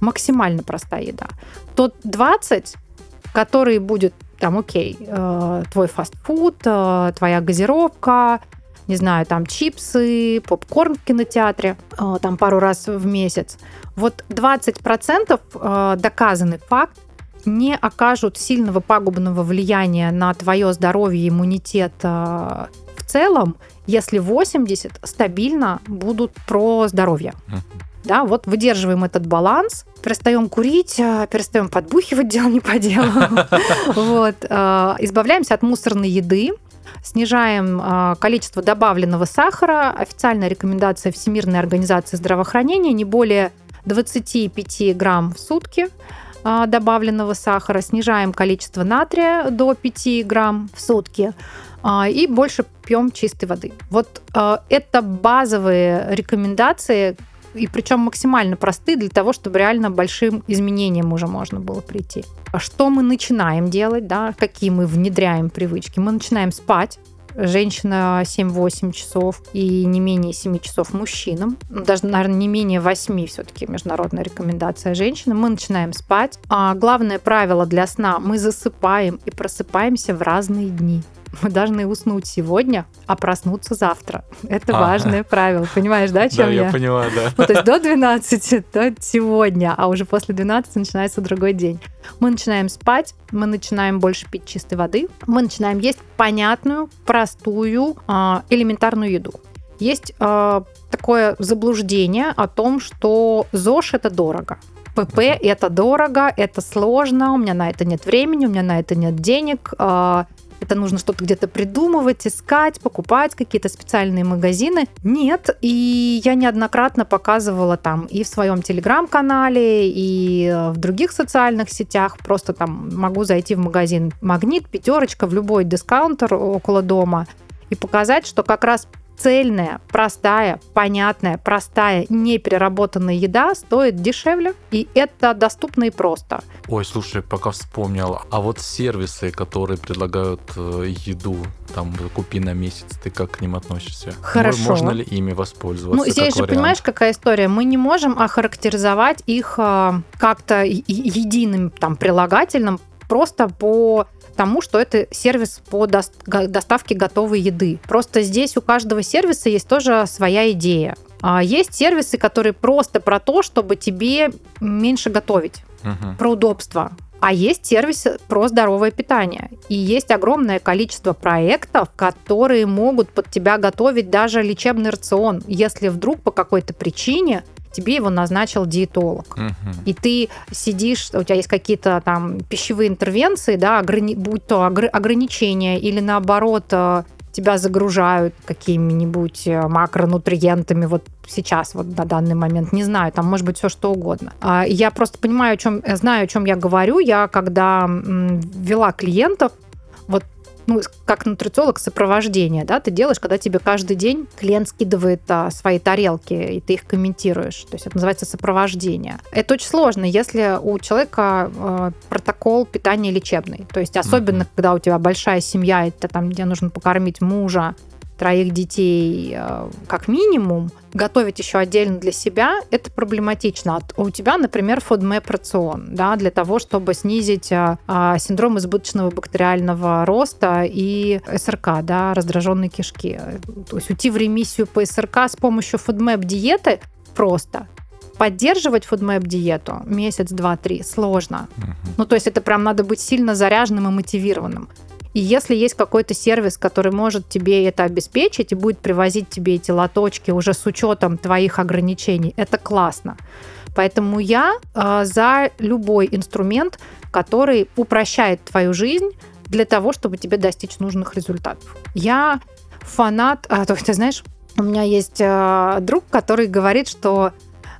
максимально простая еда, то 20, который будет там, окей, э, твой фастфуд, э, твоя газировка, не знаю, там чипсы, попкорн в кинотеатре, э, там пару раз в месяц. Вот 20% э, доказанный факт не окажут сильного пагубного влияния на твое здоровье и иммунитет э, в целом, если 80 стабильно будут про здоровье. Да, вот выдерживаем этот баланс, перестаем курить, перестаем подбухивать дело не по делу. Вот, избавляемся от мусорной еды, снижаем э, количество добавленного сахара. Официальная рекомендация Всемирной организации здравоохранения не более 25 грамм в сутки э, добавленного сахара. Снижаем количество натрия до 5 грамм в сутки а, и больше пьем чистой воды. Вот это базовые рекомендации, и причем максимально простые для того, чтобы реально большим изменениям уже можно было прийти. А Что мы начинаем делать, да, какие мы внедряем привычки? Мы начинаем спать, Женщина 7-8 часов и не менее 7 часов мужчинам. Ну, Даже, наверное, не менее 8 все-таки международная рекомендация женщинам. Мы начинаем спать. А главное правило для сна – мы засыпаем и просыпаемся в разные дни. Мы должны уснуть сегодня, а проснуться завтра. Это Ага. важное правило. Понимаешь, да, о Да, чем я я? понимаю, да. Ну, то есть до 12, до сегодня, а уже после 12 начинается другой день. Мы начинаем спать, мы начинаем больше пить чистой воды, мы начинаем есть понятную, простую, а, элементарную еду. Есть а, такое заблуждение о том, что ЗОЖ это дорого. ПП это дорого, это сложно, у меня на это нет времени, у меня на это нет денег, а, это нужно что-то где-то придумывать, искать, покупать какие-то специальные магазины. Нет, и я неоднократно показывала там и в своем телеграм-канале, и э, в других социальных сетях. Просто там могу зайти в магазин Магнит, пятерочка, в любой дискаунтер около дома и показать, что как раз цельная, простая, понятная, простая, непереработанная еда стоит дешевле, и это доступно и просто. Ой, слушай, пока вспомнил. А вот сервисы, которые предлагают э, еду, там, купи на месяц, ты как к ним относишься? Хорошо. Можно ли ими воспользоваться? Ну, здесь же, вариант? понимаешь, какая история? Мы не можем охарактеризовать их а, как-то единым там прилагательным просто по тому, что это сервис по доставке готовой еды. Просто здесь у каждого сервиса есть тоже своя идея. А Есть сервисы, которые просто про то, чтобы тебе меньше готовить Мгм. про удобство. А есть сервисы про здоровое питание. И есть огромное количество проектов, которые могут под тебя готовить даже лечебный рацион, если вдруг по какой-то причине тебе его назначил диетолог. Мгм. И ты сидишь, у тебя есть какие-то там пищевые интервенции, да, ограни- будь то огр- ограничения или наоборот э, тебя загружают какими-нибудь э, макронутриентами вот сейчас, вот на данный момент, не знаю, там может быть все что угодно. А, Я просто понимаю, о чем, знаю, о чем я говорю. Я когда вела клиентов, вот ну, как нутрициолог сопровождение, да, ты делаешь, когда тебе каждый день клиент скидывает а, свои тарелки, и ты их комментируешь. То есть это называется сопровождение. Это очень сложно, если у человека э, протокол питания лечебный. То есть особенно, Мгм. когда у тебя большая семья, и ты там, где нужно покормить мужа, троих детей э, как минимум, готовить еще отдельно для себя, это проблематично. У тебя, например, FODMAP рацион, да, для того, чтобы снизить а, а, синдром избыточного бактериального роста и СРК, да, раздраженной кишки. То есть уйти в ремиссию по СРК с помощью FODMAP диеты просто. Поддерживать FODMAP диету месяц, два, три сложно. Угу. Ну, то есть это прям надо быть сильно заряженным и мотивированным. И если есть какой-то сервис, который может тебе это обеспечить и будет привозить тебе эти лоточки уже с учетом твоих ограничений, это классно. Поэтому я э, за любой инструмент, который упрощает твою жизнь для того, чтобы тебе достичь нужных результатов. Я фанат, а, то, ты знаешь, у меня есть э, друг, который говорит, что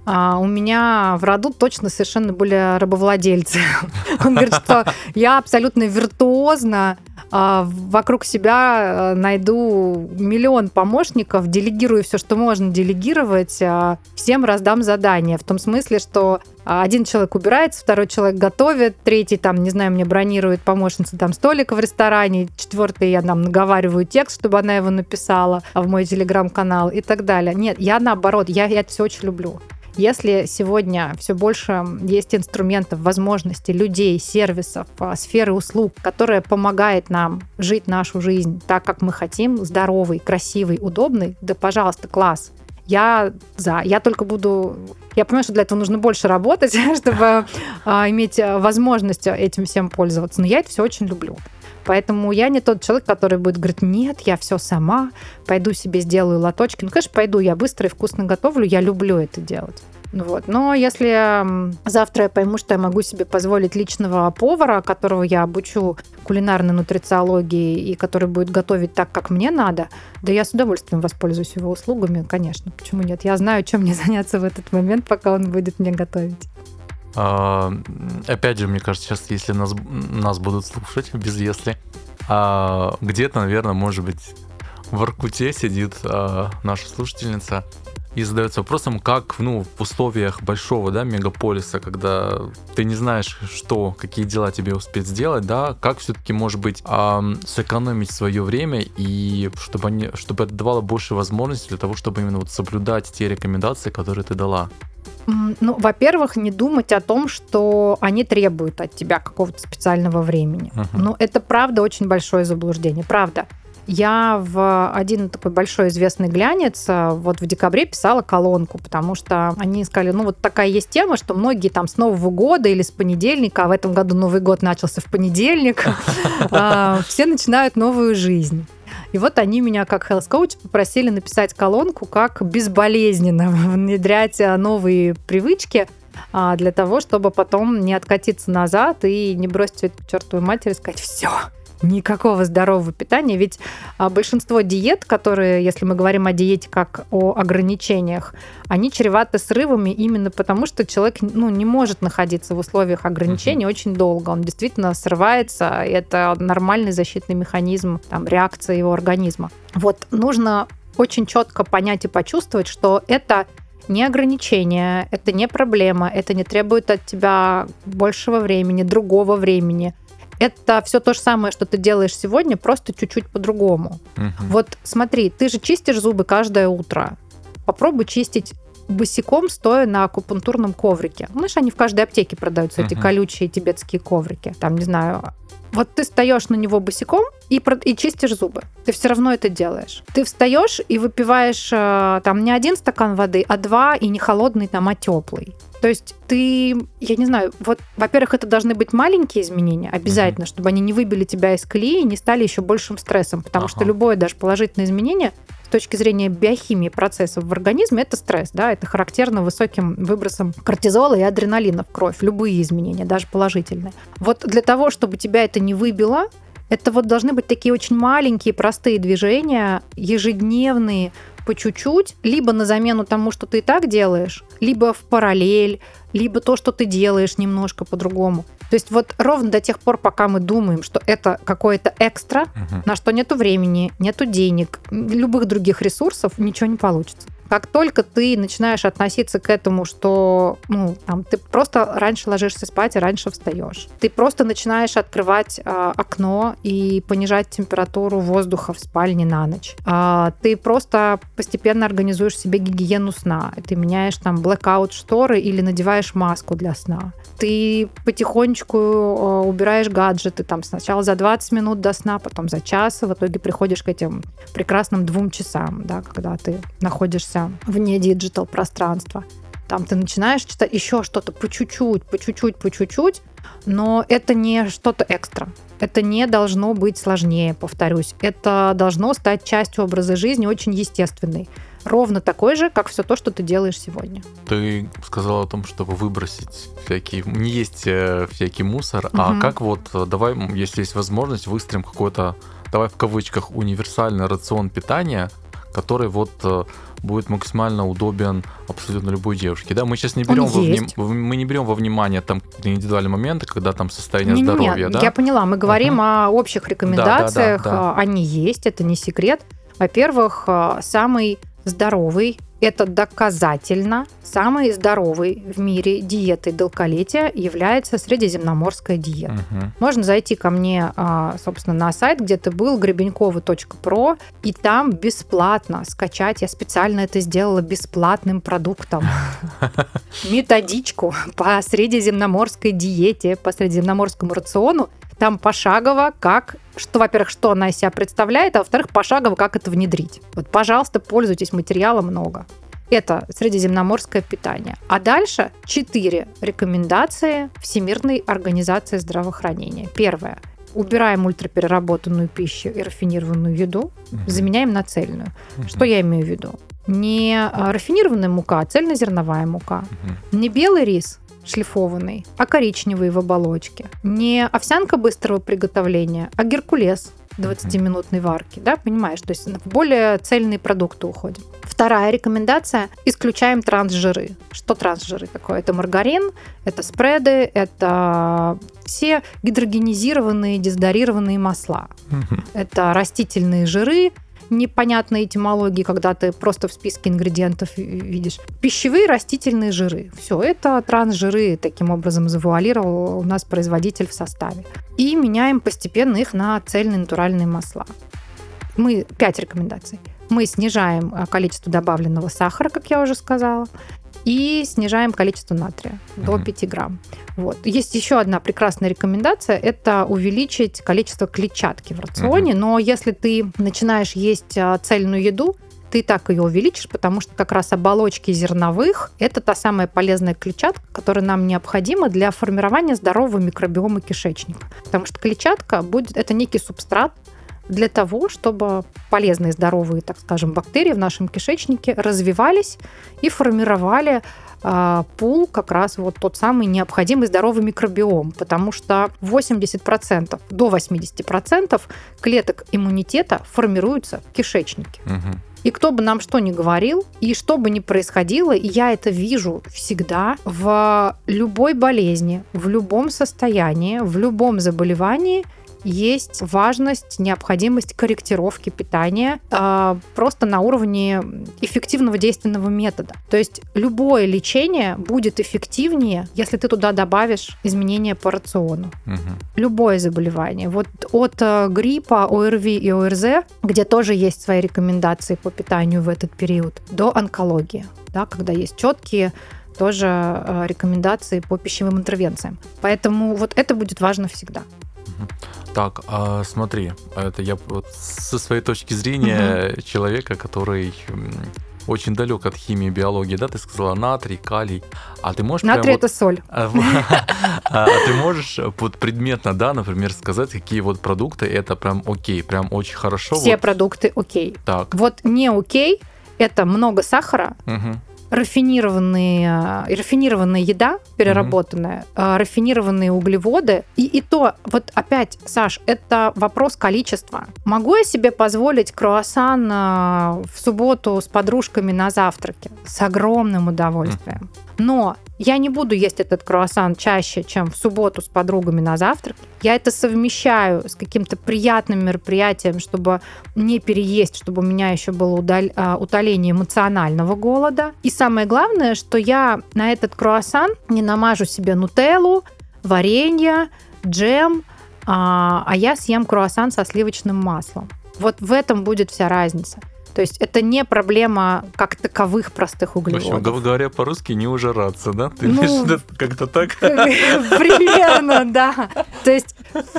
а у меня в роду точно совершенно были рабовладельцы. Он говорит, что я абсолютно виртуозно вокруг себя э, найду миллион помощников, делегирую все, что можно делегировать, а, всем раздам задания. В том смысле, что один человек убирается, второй человек готовит, третий там, не знаю, мне бронирует помощница там столик в ресторане, четвертый я там наговариваю текст, чтобы она его написала в мой телеграм-канал и так далее. Нет, я наоборот, я, я это все очень люблю. Если сегодня все больше есть инструментов, возможностей, людей, сервисов, а, сферы услуг, которая помогает нам жить нашу жизнь так, как мы хотим, здоровый, красивый, удобный, да, пожалуйста, класс. Я за. Я только буду... Я понимаю, что для этого нужно больше работать, чтобы а, иметь возможность этим всем пользоваться. Но я это все очень люблю. Поэтому я не тот человек, который будет говорить, нет, я все сама, пойду себе сделаю лоточки. Ну, конечно, пойду, я быстро и вкусно готовлю, я люблю это делать. Вот. Но если завтра я пойму, что я могу себе позволить личного повара, которого я обучу кулинарной нутрициологии и который будет готовить так, как мне надо, да я с удовольствием воспользуюсь его услугами, конечно. Почему нет? Я знаю, чем мне заняться в этот момент, пока он будет мне готовить. А, опять же, мне кажется, сейчас, если нас, нас будут слушать, без если, а, где-то, наверное, может быть, в Аркуте сидит а, наша слушательница и задается вопросом, как ну, в условиях большого да, мегаполиса, когда ты не знаешь, что, какие дела тебе успеть сделать, да, как все-таки, может быть, э, сэкономить свое время и чтобы, они, чтобы это давало больше возможностей для того, чтобы именно вот соблюдать те рекомендации, которые ты дала. Ну, во-первых, не думать о том, что они требуют от тебя какого-то специального времени. Uh-huh. Ну, это правда очень большое заблуждение, правда. Я в один такой большой известный глянец э, вот в декабре писала колонку, потому что они сказали, ну вот такая есть тема, что многие там с Нового года или с понедельника, а в этом году Новый год начался в понедельник, э, все начинают новую жизнь. И вот они меня как health coach попросили написать колонку, как безболезненно внедрять э, новые привычки для того, чтобы потом не откатиться назад и не бросить это к чертовой матери и сказать, все, никакого здорового питания. Ведь а, большинство диет, которые, если мы говорим о диете как о ограничениях, они чреваты срывами именно потому, что человек ну, не может находиться в условиях ограничений mm-hmm. очень долго. Он действительно срывается. Это нормальный защитный механизм там, реакции его организма. Вот нужно очень четко понять и почувствовать, что это не ограничение, это не проблема, это не требует от тебя большего времени, другого времени это все то же самое, что ты делаешь сегодня, просто чуть-чуть по-другому. Угу. Вот смотри, ты же чистишь зубы каждое утро. Попробуй чистить босиком, стоя на акупунктурном коврике. Знаешь, они в каждой аптеке продаются, uh-huh. эти колючие тибетские коврики. Там, не знаю, вот ты встаешь на него босиком и, и чистишь зубы. Ты все равно это делаешь. Ты встаешь и выпиваешь э, там не один стакан воды, а два, и не холодный, там, а теплый. То есть ты, я не знаю, вот, во-первых, это должны быть маленькие изменения, обязательно, mm-hmm. чтобы они не выбили тебя из колеи и не стали еще большим стрессом, потому ага. что любое даже положительное изменение с точки зрения биохимии процессов в организме это стресс, да, это характерно высоким выбросом кортизола и адреналина в кровь, любые изменения, даже положительные. Вот для того, чтобы тебя это не выбило, это вот должны быть такие очень маленькие, простые движения, ежедневные, по чуть-чуть, либо на замену тому, что ты и так делаешь, либо в параллель, либо то, что ты делаешь немножко по-другому. То есть вот ровно до тех пор, пока мы думаем, что это какое-то экстра, угу. на что нету времени, нету денег, любых других ресурсов, ничего не получится. Как только ты начинаешь относиться к этому, что ну, там, ты просто раньше ложишься спать и раньше встаешь, ты просто начинаешь открывать э, окно и понижать температуру воздуха в спальне на ночь. Э, ты просто постепенно организуешь себе гигиену сна. Ты меняешь там blackout шторы или надеваешь маску для сна. Ты потихонечку э, убираешь гаджеты там сначала за 20 минут до сна, потом за час, и в итоге приходишь к этим прекрасным двум часам, да, когда ты находишься вне digital пространства. Там ты начинаешь читать еще что-то по чуть-чуть, по чуть-чуть, по чуть-чуть, но это не что-то экстра. Это не должно быть сложнее, повторюсь. Это должно стать частью образа жизни очень естественной. Ровно такой же, как все то, что ты делаешь сегодня. Ты сказала о том, чтобы выбросить всякий, не есть э, всякий мусор, угу. а как вот, э, давай, если есть возможность, выстроим какой-то, давай в кавычках, универсальный рацион питания, который вот э, будет максимально удобен абсолютно любой девушке. Да, мы сейчас не берем, во, вним... мы не берем во внимание там индивидуальные моменты, когда там состояние не, здоровья. Нет, да? Я поняла, мы говорим угу. о общих рекомендациях, да, да, да, да. они есть, это не секрет. Во-первых, э, самый здоровый это доказательно самой здоровой в мире диетой долголетия является средиземноморская диета. Угу. Можно зайти ко мне, а, собственно, на сайт, где ты был, гребенькова.про, и там бесплатно скачать. Я специально это сделала бесплатным продуктом. Методичку по средиземноморской диете, по средиземноморскому рациону, там пошагово, как, что, во-первых, что она из себя представляет, а во-вторых, пошагово, как это внедрить. Вот, пожалуйста, пользуйтесь, материала много. Это средиземноморское питание. А дальше четыре рекомендации Всемирной организации здравоохранения. Первое. Убираем ультрапереработанную пищу и рафинированную еду, заменяем на цельную. Что я имею в виду? Не а, рафинированная мука, а цельнозерновая мука. Не белый рис, шлифованный, а коричневый в оболочке. Не овсянка быстрого приготовления, а геркулес 20-минутной варки, да, понимаешь? То есть в более цельные продукты уходим. Вторая рекомендация – исключаем трансжиры. Что трансжиры такое? Это маргарин, это спреды, это все гидрогенизированные, дезодорированные масла. Это растительные жиры, непонятной этимологии, когда ты просто в списке ингредиентов видишь. Пищевые растительные жиры. Все, это трансжиры таким образом завуалировал у нас производитель в составе. И меняем постепенно их на цельные натуральные масла. Мы пять рекомендаций. Мы снижаем а, количество добавленного сахара, как я уже сказала и снижаем количество натрия до 5 грамм. Вот. Есть еще одна прекрасная рекомендация, это увеличить количество клетчатки в рационе, но если ты начинаешь есть а, цельную еду, ты так ее увеличишь, потому что как раз оболочки зерновых – это та самая полезная клетчатка, которая нам необходима для формирования здорового микробиома кишечника. Потому что клетчатка будет, это некий субстрат, для того, чтобы полезные, здоровые, так скажем, бактерии в нашем кишечнике развивались и формировали э, пул, как раз вот тот самый необходимый здоровый микробиом, потому что 80%, до 80% клеток иммунитета формируются в кишечнике. Угу. И кто бы нам что ни говорил, и что бы ни происходило, я это вижу всегда в любой болезни, в любом состоянии, в любом заболевании – есть важность, необходимость корректировки питания э, просто на уровне эффективного действенного метода. То есть любое лечение будет эффективнее, если ты туда добавишь изменения по рациону. Угу. Любое заболевание. Вот от э, гриппа, ОРВИ и ОРЗ, где тоже есть свои рекомендации по питанию в этот период, до онкологии, да, когда есть четкие тоже э, рекомендации по пищевым интервенциям. Поэтому вот это будет важно всегда. Так, а смотри, это я вот со своей точки зрения угу. человека, который очень далек от химии и биологии, да, ты сказала натрий, калий, а ты можешь... Натрий это вот, соль. А, а ты можешь вот предметно, да, например, сказать, какие вот продукты это прям окей, прям очень хорошо. Все продукты окей. Так. Вот не окей, это много сахара, угу рафинированные, э, рафинированная еда, переработанная, mm-hmm. рафинированные углеводы. И, и то, вот опять, Саш, это вопрос количества. Могу я себе позволить круассан э, в субботу с подружками на завтраке? С огромным удовольствием. Mm-hmm. Но я не буду есть этот круассан чаще, чем в субботу с подругами на завтрак. Я это совмещаю с каким-то приятным мероприятием, чтобы не переесть, чтобы у меня еще было удаль... А, утоление эмоционального голода. И самое главное, что я на этот круассан не намажу себе нутеллу, варенье, джем, а, а я съем круассан со сливочным маслом. Вот в этом будет вся разница. То есть это не проблема как таковых простых углеводов. В общем, говоря по-русски, не ужираться, да? Ты ну, как-то так? Примерно, да. То есть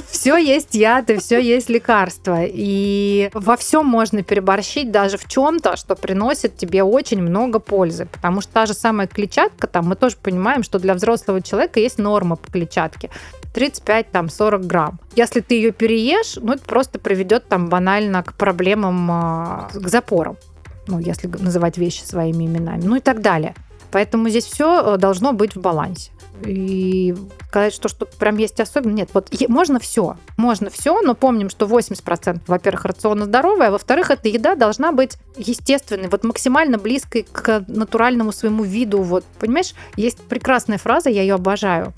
все есть яд и все есть лекарство. И во всем можно переборщить, даже в чем-то, что приносит тебе очень много пользы. Потому что та же самая клетчатка, там мы тоже понимаем, что для взрослого человека есть норма по клетчатке. 35-40 грамм. Если ты ее переешь, ну, это просто приведет там банально к проблемам, а, к запорам. Ну, если называть вещи своими именами. Ну и так далее. Поэтому здесь все э, должно быть в балансе. И сказать, что что-то прям есть особенно, нет. Вот можно все, можно все, но помним, что 80%, во-первых, рациона здоровая, а во-вторых, эта еда должна быть естественной, вот максимально близкой к натуральному своему виду. Вот, понимаешь, есть прекрасная фраза, я ее обожаю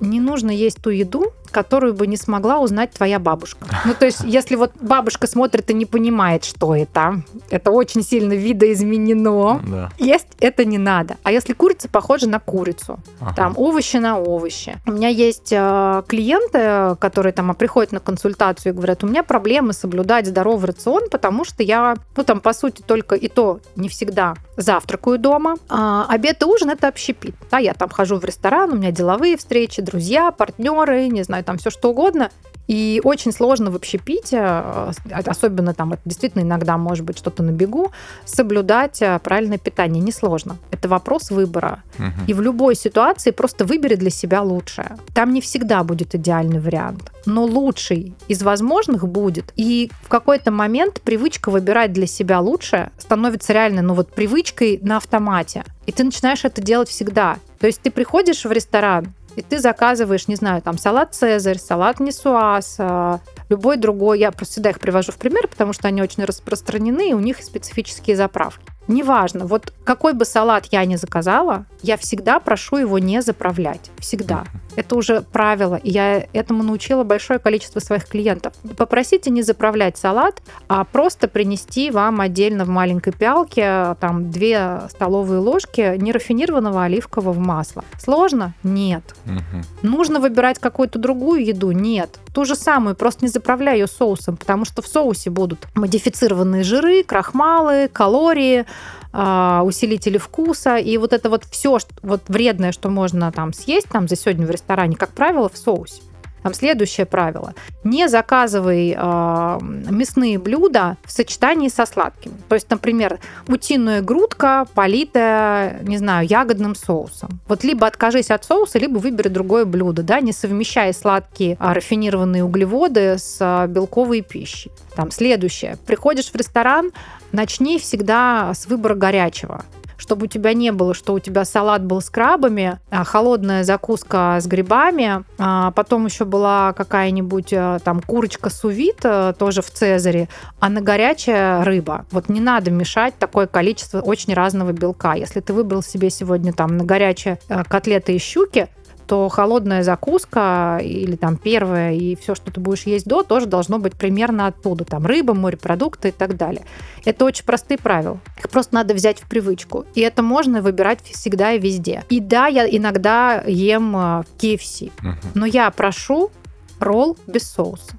не нужно есть ту еду, которую бы не смогла узнать твоя бабушка. Ну, то есть, если вот бабушка смотрит и не понимает, что это, это очень сильно видоизменено, да. есть это не надо. А если курица похожа на курицу, ага. там овощи на овощи. У меня есть э, клиенты, которые там приходят на консультацию и говорят, у меня проблемы соблюдать здоровый рацион, потому что я, ну там по сути только и то не всегда завтракаю дома, а обед и ужин это общепит. Да, я там хожу в ресторан, у меня деловые встречи, друзья, партнеры, не знаю, там все что угодно. И очень сложно в общепите, э, особенно там это действительно иногда может быть что-то на бегу, соблюдать э, правильное питание. Несложно. Это вопрос выбора. Угу. И в любой ситуации просто выбери для себя лучшее. Там не всегда будет идеальный вариант, но лучший из возможных будет. И в какой-то момент привычка выбирать для себя лучшее становится реально, ну вот привычкой на автомате. И ты начинаешь это делать всегда. То есть ты приходишь в ресторан, и ты заказываешь, не знаю, там салат Цезарь, салат Несуаз, а, любой другой. Я просто всегда их привожу в пример, потому что они очень распространены, и у них специфические заправки. Неважно, вот какой бы салат я ни заказала, я всегда прошу его не заправлять. Всегда. Это уже правило, и я этому научила большое количество своих клиентов. Попросите не заправлять салат, а просто принести вам отдельно в маленькой пиалке там две столовые ложки нерафинированного оливкового масла. Сложно? Нет. Угу. Нужно выбирать какую-то другую еду? Нет. Ту же самую, просто не заправляй ее соусом, потому что в соусе будут модифицированные жиры, крахмалы, калории, а, усилители вкуса, и вот это вот все вот вредное, что можно там съесть там за сегодня в ресторане, как правило, в соусе. Там следующее правило. Не заказывай э, мясные блюда в сочетании со сладкими. То есть, например, утиная грудка, политая, не знаю, ягодным соусом. Вот либо откажись от соуса, либо выбери другое блюдо, да, не совмещая сладкие а, рафинированные углеводы с а, белковой пищей. Там следующее. Приходишь в ресторан, начни всегда с выбора горячего чтобы у тебя не было, что у тебя салат был с крабами, а холодная закуска с грибами, а потом еще была какая-нибудь э, там курочка сувит э, тоже в Цезаре, а на горячая рыба. Вот не надо мешать такое количество очень разного белка. Если ты выбрал себе сегодня там на горячие э, котлеты и щуки, то холодная закуска или там первая и все, что ты будешь есть до, тоже должно быть примерно оттуда. Там рыба, морепродукты и так далее. Это очень простые правила. Их просто надо взять в привычку. И это можно выбирать всегда и везде. И да, я иногда ем в KFC, но я прошу ролл без соуса.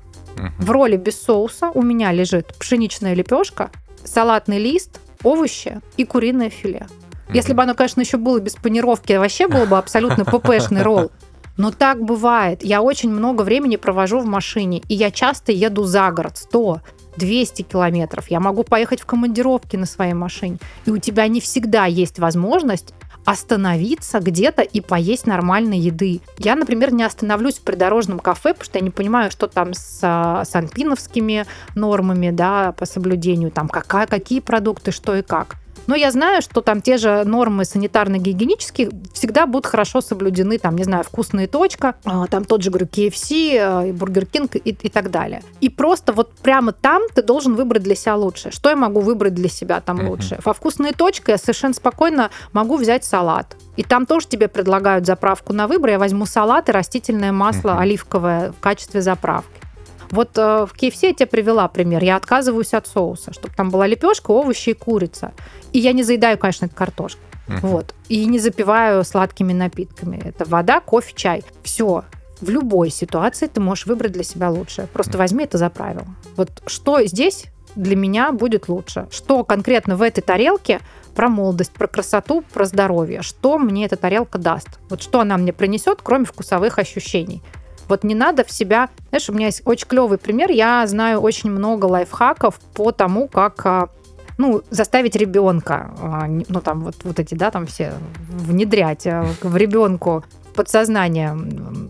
В роли без соуса у меня лежит пшеничная лепешка, салатный лист, овощи и куриное филе. Если бы оно, конечно, еще было без панировки, вообще было бы абсолютно ППшный ролл. Но так бывает. Я очень много времени провожу в машине, и я часто еду за город, 100, 200 километров. Я могу поехать в командировки на своей машине. И у тебя не всегда есть возможность остановиться где-то и поесть нормальной еды. Я, например, не остановлюсь в придорожном кафе, потому что я не понимаю, что там с, санпиновскими нормами, да, по соблюдению, там какая, какие продукты, что и как. Но я знаю, что там те же нормы санитарно-гигиенические всегда будут хорошо соблюдены, там, не знаю, Вкусно и точка, а, там тот же, говорю, KFC, Burger King и, и так далее. И просто вот прямо там ты должен выбрать для себя лучше. Что я могу выбрать для себя там uh-huh. лучше? Во Вкусно и точка я совершенно спокойно могу взять салат. И там тоже тебе предлагают заправку на выбор. Я возьму салат и растительное масло uh-huh. оливковое в качестве заправки. Вот э, в KFC я тебе привела пример. Я отказываюсь от соуса, чтобы там была лепешка, овощи и курица. И я не заедаю, конечно, картошку. Uh-huh. Вот. И не запиваю сладкими напитками. Это вода, кофе, чай. Все. В любой ситуации ты можешь выбрать для себя лучшее. Просто возьми это за правило. Вот что здесь для меня будет лучше? Что конкретно в этой тарелке про молодость, про красоту, про здоровье? Что мне эта тарелка даст? Вот что она мне принесет, кроме вкусовых ощущений? Вот не надо в себя... Знаешь, у меня есть очень клевый пример. Я знаю очень много лайфхаков по тому, как а, ну, заставить ребенка, а, ну, там вот, вот эти, да, там все внедрять а, в ребенку подсознание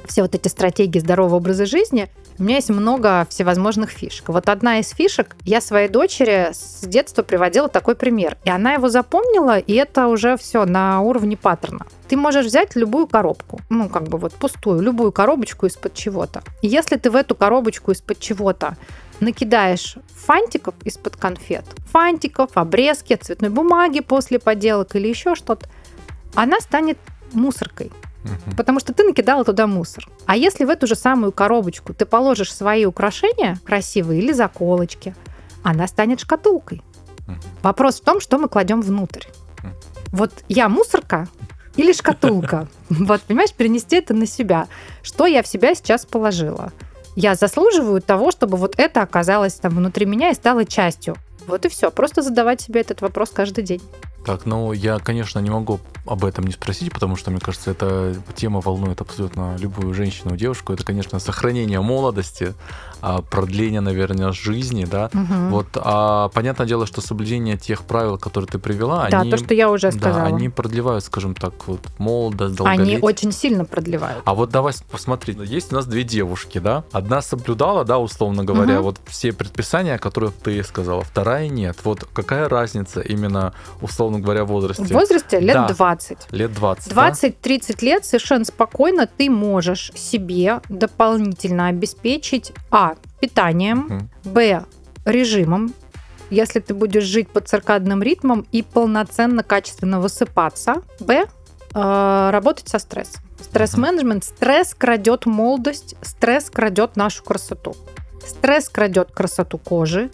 все вот эти стратегии здорового образа жизни, у меня есть много всевозможных фишек. Вот одна из фишек, я своей дочери с детства приводила такой пример. И она его запомнила, и это уже все на уровне паттерна. Ты можешь взять любую коробку, ну, как бы вот пустую, любую коробочку из-под чего-то. И если ты в эту коробочку из-под чего-то накидаешь фантиков из-под конфет, фантиков, обрезки, цветной бумаги после поделок или еще что-то, она станет мусоркой. Угу. Потому что ты накидала туда мусор. А если в эту же самую коробочку ты положишь свои украшения красивые или заколочки, она станет шкатулкой. Угу. Вопрос в том, что мы кладем внутрь. Угу. Вот я мусорка или шкатулка? Вот, понимаешь, перенести это на себя. Что я в себя сейчас положила? Я заслуживаю того, чтобы вот это оказалось там внутри меня и стало частью. Вот и все. Просто задавать себе этот вопрос каждый день. Так, ну я, конечно, не могу об этом не спросить, потому что, мне кажется, эта тема волнует абсолютно любую женщину, девушку. Это, конечно, сохранение молодости, а, продление, наверное, жизни, да. Угу. Вот, а понятное дело, что соблюдение тех правил, которые ты привела, да, они, то, что я уже сказала. Да, они продлевают, скажем так, вот молодость, долголетие. Они очень сильно продлевают. А вот давай посмотри, есть у нас две девушки, да. Одна соблюдала, да, условно говоря, угу. вот все предписания, которые ты сказала, вторая нет. Вот какая разница именно, условно говоря, в возрасте? В возрасте лет да. 20. Лет 20. 20-30 да? лет совершенно спокойно ты можешь себе дополнительно обеспечить А питанием, угу. Б режимом, если ты будешь жить по циркадным ритмам и полноценно, качественно высыпаться. Б э, работать со стрессом. Стресс-менеджмент. Стресс крадет молодость, стресс крадет нашу красоту. Стресс крадет красоту кожи,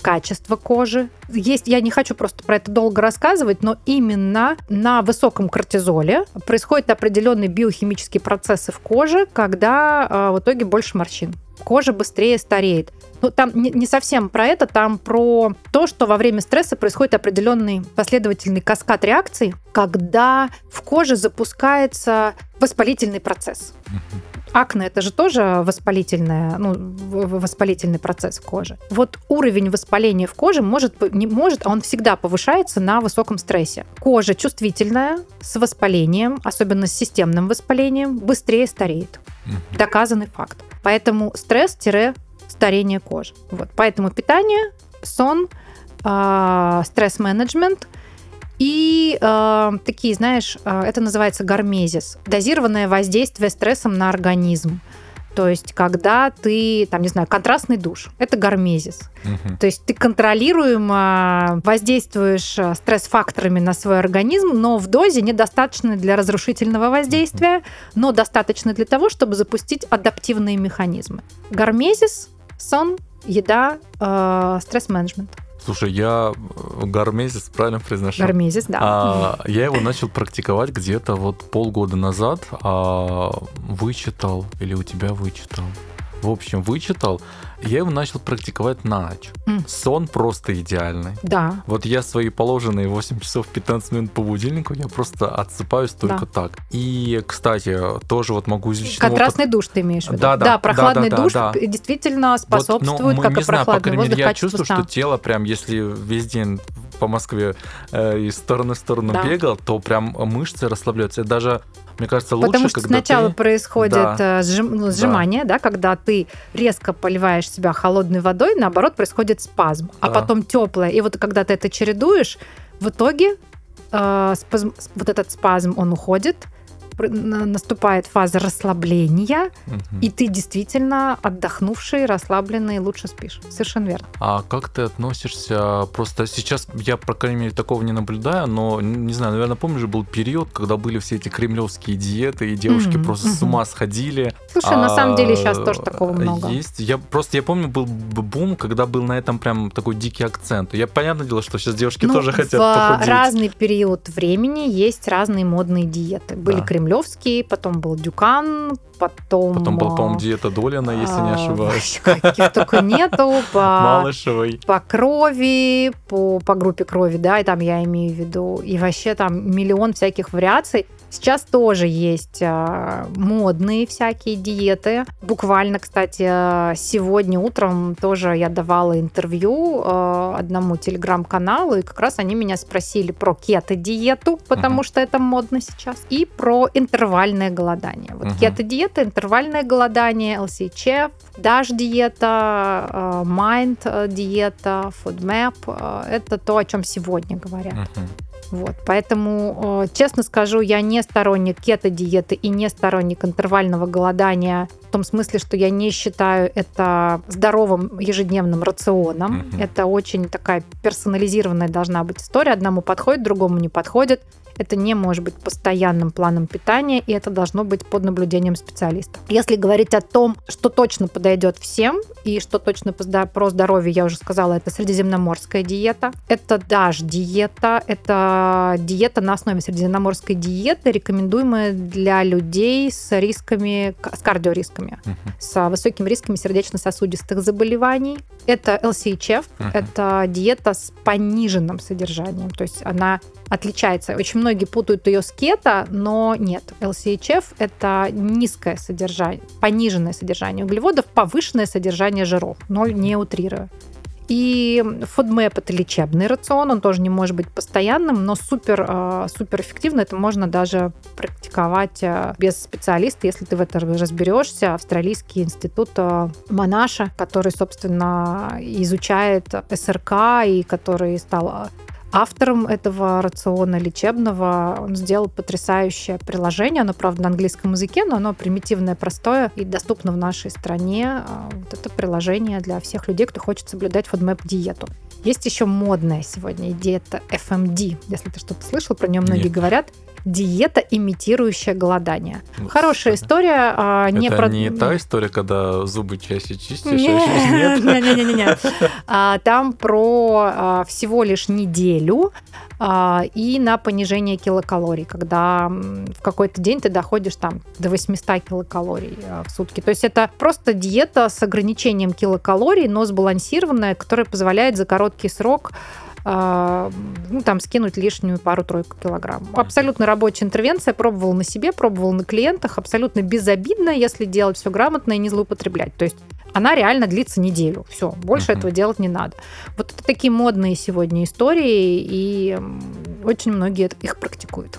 качество кожи. Есть, я не хочу просто про это долго рассказывать, но именно на высоком кортизоле происходят определенные биохимические процессы в коже, когда э, в итоге больше морщин кожа быстрее стареет. Ну, там не, совсем про это, там про то, что во время стресса происходит определенный последовательный каскад реакций, когда в коже запускается воспалительный процесс. Акне это же тоже воспалительная, ну, воспалительный процесс в коже. Вот уровень воспаления в коже может, не может, а он всегда повышается на высоком стрессе. Кожа чувствительная, с воспалением, особенно с системным воспалением, быстрее стареет. Доказанный факт. Поэтому стресс-старение кожи. Вот. Поэтому питание, сон, э, стресс-менеджмент и э, такие, знаешь, э, это называется гармезис, дозированное воздействие стрессом на организм. То есть, когда ты, там, не знаю, контрастный душ, это гармезис. Угу. То есть ты контролируемо воздействуешь э, стресс-факторами на свой организм, но в дозе недостаточно для разрушительного воздействия, но достаточно для того, чтобы запустить адаптивные механизмы. Гармезис, сон, еда, э, стресс-менеджмент. Слушай, я э, гармезис, правильно произношу? Гармезис, да. А, я его начал практиковать где-то вот полгода назад. А, вычитал, или у тебя вычитал? В общем, вычитал. Я его начал практиковать на ночь. Mm. Сон просто идеальный. Да. Вот я свои положенные 8 часов 15 минут по будильнику, я просто отсыпаюсь только да. так. И, кстати, тоже вот могу из личного Контрастный опыта... душ ты имеешь в виду? Да, да. Да, прохладный да, да, душ да, да. действительно способствует, вот, ну, как и прохладный знаю, по крайней мере, я чувствую, сна. что тело прям, если весь день по Москве э, из стороны в сторону да. бегал, то прям мышцы расслабляются. Я даже мне кажется, лучше, Потому что когда сначала ты... происходит да. Э, сжим... ну, сжимание, да. да, когда ты резко поливаешь себя холодной водой, наоборот, происходит спазм, а да. а потом теплое. И вот когда ты это чередуешь, В итоге э, спазм, вот этот спазм, он уходит, наступает фаза расслабления, угу. и ты действительно отдохнувший, расслабленный, лучше спишь. Совершенно верно. А как ты относишься? Просто сейчас я, по крайней мере, такого не наблюдаю, но, не знаю, наверное, помнишь, был период, когда были все эти кремлевские диеты, и девушки угу, просто угу. с ума сходили. Слушай, а, на самом деле сейчас тоже такого много. Есть. Я просто, я помню, был бум, когда был на этом прям такой дикий акцент. Я, понятное дело, что сейчас девушки ну, тоже хотят в похудеть. разный период времени есть разные модные диеты. Были да. Кремлевский, потом был Дюкан, потом... Потом был, по-моему, диета Долина, если не а, ошибаюсь. Каких только нету. По, Малышевой. По крови, по, по группе крови, да, и там я имею в виду. И вообще там миллион всяких вариаций. Сейчас тоже есть э, модные всякие диеты. Буквально, кстати, сегодня утром тоже я давала интервью э, одному телеграм-каналу, и как раз они меня спросили про кето-диету, потому uh-huh. что это модно сейчас, и про интервальное голодание. Вот uh-huh. кето-диета, интервальное голодание, LCHF, DASH диета, э, Mind диета, FoodMap – это то, о чем сегодня говорят. Uh-huh. Вот, поэтому, э, честно скажу, я не сторонник кето-диеты и не сторонник интервального голодания в том смысле, что я не считаю это здоровым ежедневным рационом. Mm-hmm. Это очень такая персонализированная должна быть история. Одному подходит, другому не подходит. Это не может быть постоянным планом питания, и это должно быть под наблюдением специалиста. Если говорить о том, что точно подойдет всем, и что точно про здоровье, я уже сказала, это средиземноморская диета. Это даже диета, это диета на основе средиземноморской диеты, рекомендуемая для людей с рисками, с кардиорисками, uh-huh. с высокими рисками сердечно-сосудистых заболеваний. Это LCHF, uh-huh. это диета с пониженным содержанием, то есть она отличается. Очень многие путают ее с кето, но нет. LCHF – это низкое содержание, пониженное содержание углеводов, повышенное содержание жиров, но не утрируя. И FODMAP – это лечебный рацион, он тоже не может быть постоянным, но супер, а, супер эффективно. Это можно даже практиковать а, без специалиста, если ты в этом разберешься. Австралийский институт а, Монаша, который, собственно, изучает СРК и который стал Автором этого рациона лечебного он сделал потрясающее приложение. Оно, правда, на английском языке, но оно примитивное, простое и доступно в нашей стране. А, вот это приложение для всех людей, кто хочет соблюдать FODMAP-диету. Есть еще модная сегодня диета FMD. Если ты что-то слышал, про нее многие Нет. говорят диета, имитирующая голодание. Ну, Хорошая история. А, не Это про... не та история, когда зубы чаще чистишь, а нет, нет, нет, нет, нет. А, там про а, всего лишь неделю и на понижение килокалорий, когда в какой-то день ты доходишь там до 800 килокалорий в сутки. То есть это просто диета с ограничением килокалорий, но сбалансированная, которая позволяет за короткий срок а, ну, там, скинуть лишнюю пару-тройку килограмм. Абсолютно рабочая интервенция, пробовал на себе, пробовал на клиентах, абсолютно безобидно, если делать все грамотно и не злоупотреблять. То есть она реально длится неделю. Все, больше uh-huh. этого делать не надо. Вот это такие модные сегодня истории, и очень многие их практикуют.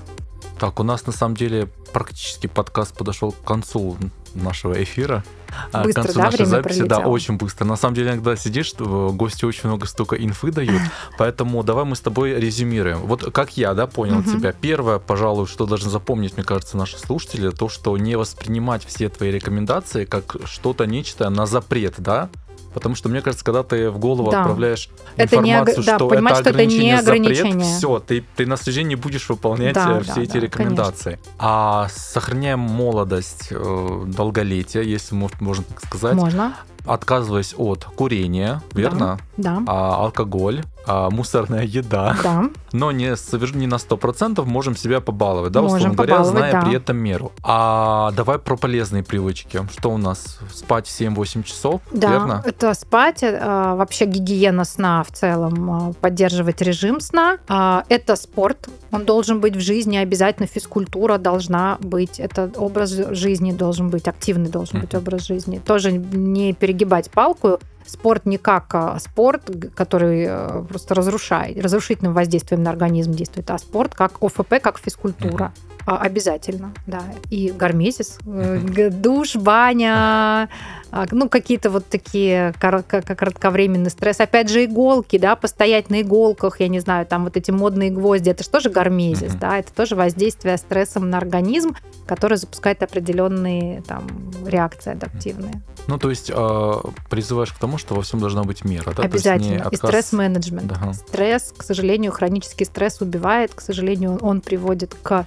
Так, у нас на самом деле практически подкаст подошел к концу нашего эфира. А, быстро, к концу да, нашей время записи, пролетело. да, очень быстро. На самом деле, иногда сидишь, гости очень много столько инфы дают, поэтому давай мы с тобой резюмируем. Вот как я, да, понял угу. тебя. Первое, пожалуй, что должны запомнить, мне кажется, наши слушатели, то, что не воспринимать все твои рекомендации как что-то нечто на запрет, да, Потому что, мне кажется, когда ты в голову да. отправляешь это информацию, не, что, да, это что это не ограничение, запрет, все, ты, ты на день не будешь выполнять да, э, все да, эти да, рекомендации. Конечно. А сохраняем молодость, э, долголетие, если можно так сказать. Можно отказываясь от курения, верно? Да. да. А, алкоголь, а, мусорная еда. Да. Но не, не на 100% можем себя побаловать, да, можем условно говоря, зная да. при этом меру. А давай про полезные привычки. Что у нас? Спать 7-8 часов, да, верно? это спать, а, вообще гигиена сна в целом, а, поддерживать режим сна. А, это спорт, он должен быть в жизни, обязательно физкультура должна быть, это образ жизни должен быть, активный должен быть образ жизни. Тоже не перегибать палку, спорт не как а, спорт, который э, просто разрушает, разрушительным воздействием на организм действует, а спорт как ОФП, как физкультура. А, обязательно, да. И гармезис, э, душ, баня, а, ну, какие-то вот такие кратковременный стресс. Опять же, иголки, да, постоять на иголках, я не знаю, там вот эти модные гвозди, это же тоже гармезис, да, это тоже воздействие стрессом на организм, который запускает определенные там реакции адаптивные. Ну, то есть э, призываешь к тому, что во всем должна быть мера, да? Обязательно. Отказ... И стресс-менеджмент. Да. Стресс, к сожалению, хронический стресс убивает, к сожалению, он приводит к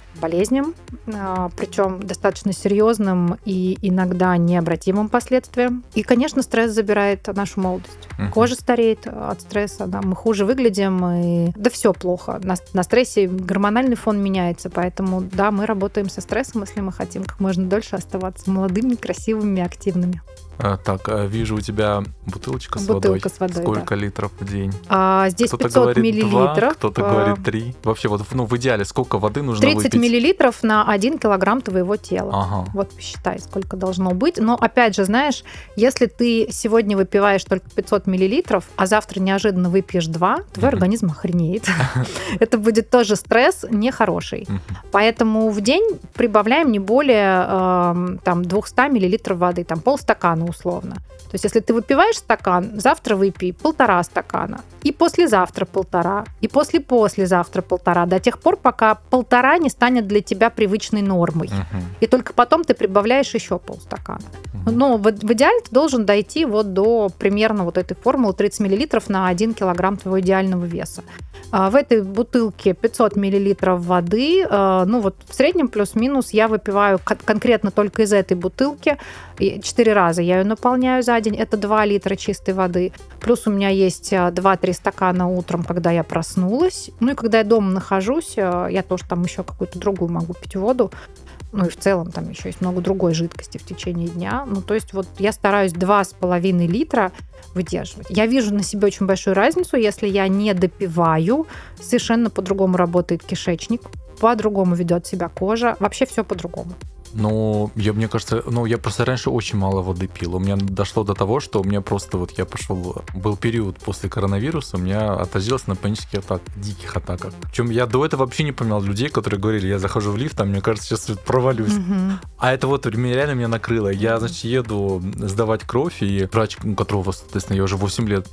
болезням, э, причем достаточно серьезным и иногда необратимым последствиям. И, конечно, стресс забирает нашу молодость. Угу. Кожа стареет от стресса, да, мы хуже выглядим, и да все плохо. На, на стрессе гормональный фон меняется, поэтому, да, мы работаем со стрессом, если мы хотим как можно дольше оставаться молодыми, красивыми, активными. А, так, а вижу у тебя бутылочка с Бутылка водой. с водой. Сколько да. литров в день? А, здесь кто-то 500 говорит миллилитров. 2, кто-то а... говорит 3. Вообще, вот ну, в идеале сколько воды нужно 30 выпить? миллилитров на 1 килограмм твоего тела. Ага. Вот посчитай, сколько должно быть. Но опять же, знаешь, если ты сегодня выпиваешь только 500 миллилитров, а завтра неожиданно выпьешь 2, твой организм охренеет. Это будет тоже стресс нехороший. Поэтому в день прибавляем не более там 200 миллилитров воды, там полстакана стакана условно. То есть если ты выпиваешь стакан, завтра выпей полтора стакана, и послезавтра полтора, и после-послезавтра полтора, до тех пор, пока полтора не станет для тебя привычной нормой. Угу. И только потом ты прибавляешь еще полстакана. Угу. Но в, в идеале ты должен дойти вот до примерно вот этой формулы 30 мл на 1 килограмм твоего идеального веса. А в этой бутылке 500 мл воды, а, ну вот в среднем плюс-минус я выпиваю конкретно только из этой бутылки 4 раза. Я ее наполняю за день, это 2 литра чистой воды. Плюс у меня есть 2-3 а, стакана утром, когда я проснулась. Ну и когда я дома нахожусь, а, я тоже там еще какую-то другую могу пить воду. Ну и в целом там еще есть много другой жидкости в течение дня. Ну то есть вот я стараюсь 2,5 литра выдерживать. Я вижу на себе очень большую разницу, если я не допиваю, совершенно по-другому работает кишечник, по-другому ведет себя кожа, вообще все по-другому. Ну, я, мне кажется, ну, я просто раньше очень мало воды пил. У меня дошло до того, что у меня просто вот я пошел, был период после коронавируса, у меня отразилось на панических атак, диких атаках. Причем я до этого вообще не понимал людей, которые говорили, я захожу в лифт, а мне кажется, сейчас провалюсь. Угу. А это вот реально меня накрыло. Я, значит, еду сдавать кровь, и врач, у которого, соответственно, я уже 8 лет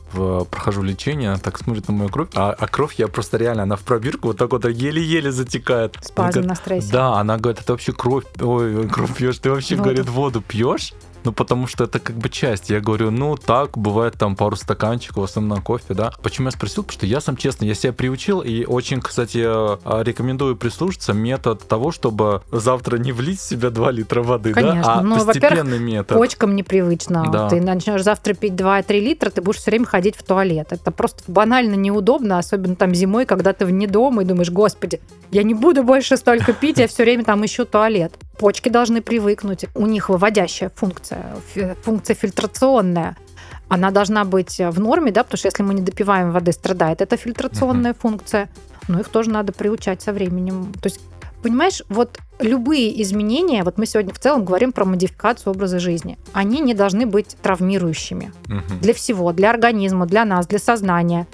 прохожу лечение, так смотрит на мою кровь, а, а кровь я просто реально, она в пробирку вот так вот еле-еле затекает. Спазм на стрессе. Да, она говорит, это вообще кровь, ой, кровь пьешь, ты вообще, воду. говорит, воду пьешь? Ну, потому что это как бы часть. Я говорю, ну, так, бывает там пару стаканчиков, в основном кофе, да. Почему я спросил? Потому что я сам честно, я себя приучил и очень, кстати, а, рекомендую прислушаться метод того, чтобы завтра не влить в себя 2 литра воды, Конечно. да, а ну, постепенный метод. почкам непривычно. Да. Ты начнешь завтра пить 2-3 литра, ты будешь все время ходить в туалет. Это просто банально неудобно, особенно там зимой, когда ты вне дома и думаешь, господи, я не буду больше столько пить, я все время там ищу туалет. Почки должны привыкнуть. У них выводящая функция, функция фильтрационная она должна быть в норме, да, потому что если мы не допиваем воды, страдает эта фильтрационная uh-huh. функция. Но их тоже надо приучать со временем. То есть, понимаешь, вот любые изменения, вот мы сегодня в целом говорим про модификацию образа жизни, они не должны быть травмирующими uh-huh. для всего, для организма, для нас, для сознания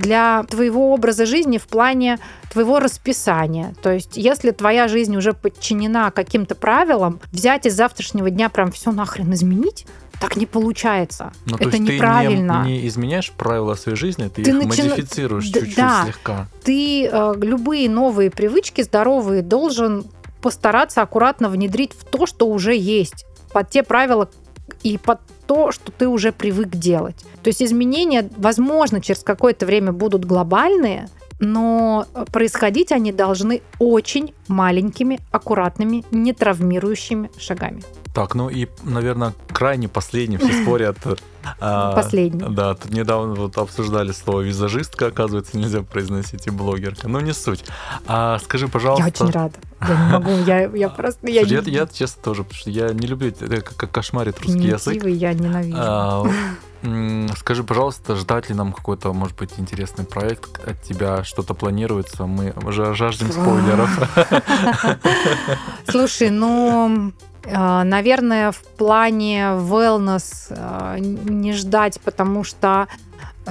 для твоего образа жизни в плане твоего расписания. То есть, если твоя жизнь уже подчинена каким-то правилам, взять из завтрашнего дня прям все нахрен изменить, так не получается. Ну, это неправильно. Ты не, не изменяешь правила своей жизни, ты, ты их начи... модифицируешь чуть-чуть да, слегка. Ты э, любые новые привычки здоровые должен постараться аккуратно внедрить в то, что уже есть, под те правила и под то, что ты уже привык делать. То есть изменения, возможно, через какое-то время будут глобальные, но происходить они должны очень маленькими, аккуратными, не травмирующими шагами. Так, ну и, наверное, крайне последний все спорят. А, последний. Да, тут недавно вот обсуждали слово визажистка, оказывается, нельзя произносить и блогерка. Ну, не суть. А скажи, пожалуйста... Я очень рада. Я не могу, я, я просто... Я, я, я, честно, тоже, потому что я не люблю, это как кошмарит русский язык. я ненавижу. Скажи, пожалуйста, ждать ли нам какой-то, может быть, интересный проект от тебя? Что-то планируется? Мы уже жаждем спойлеров. Слушай, ну, а, наверное, в плане wellness а, не ждать, потому что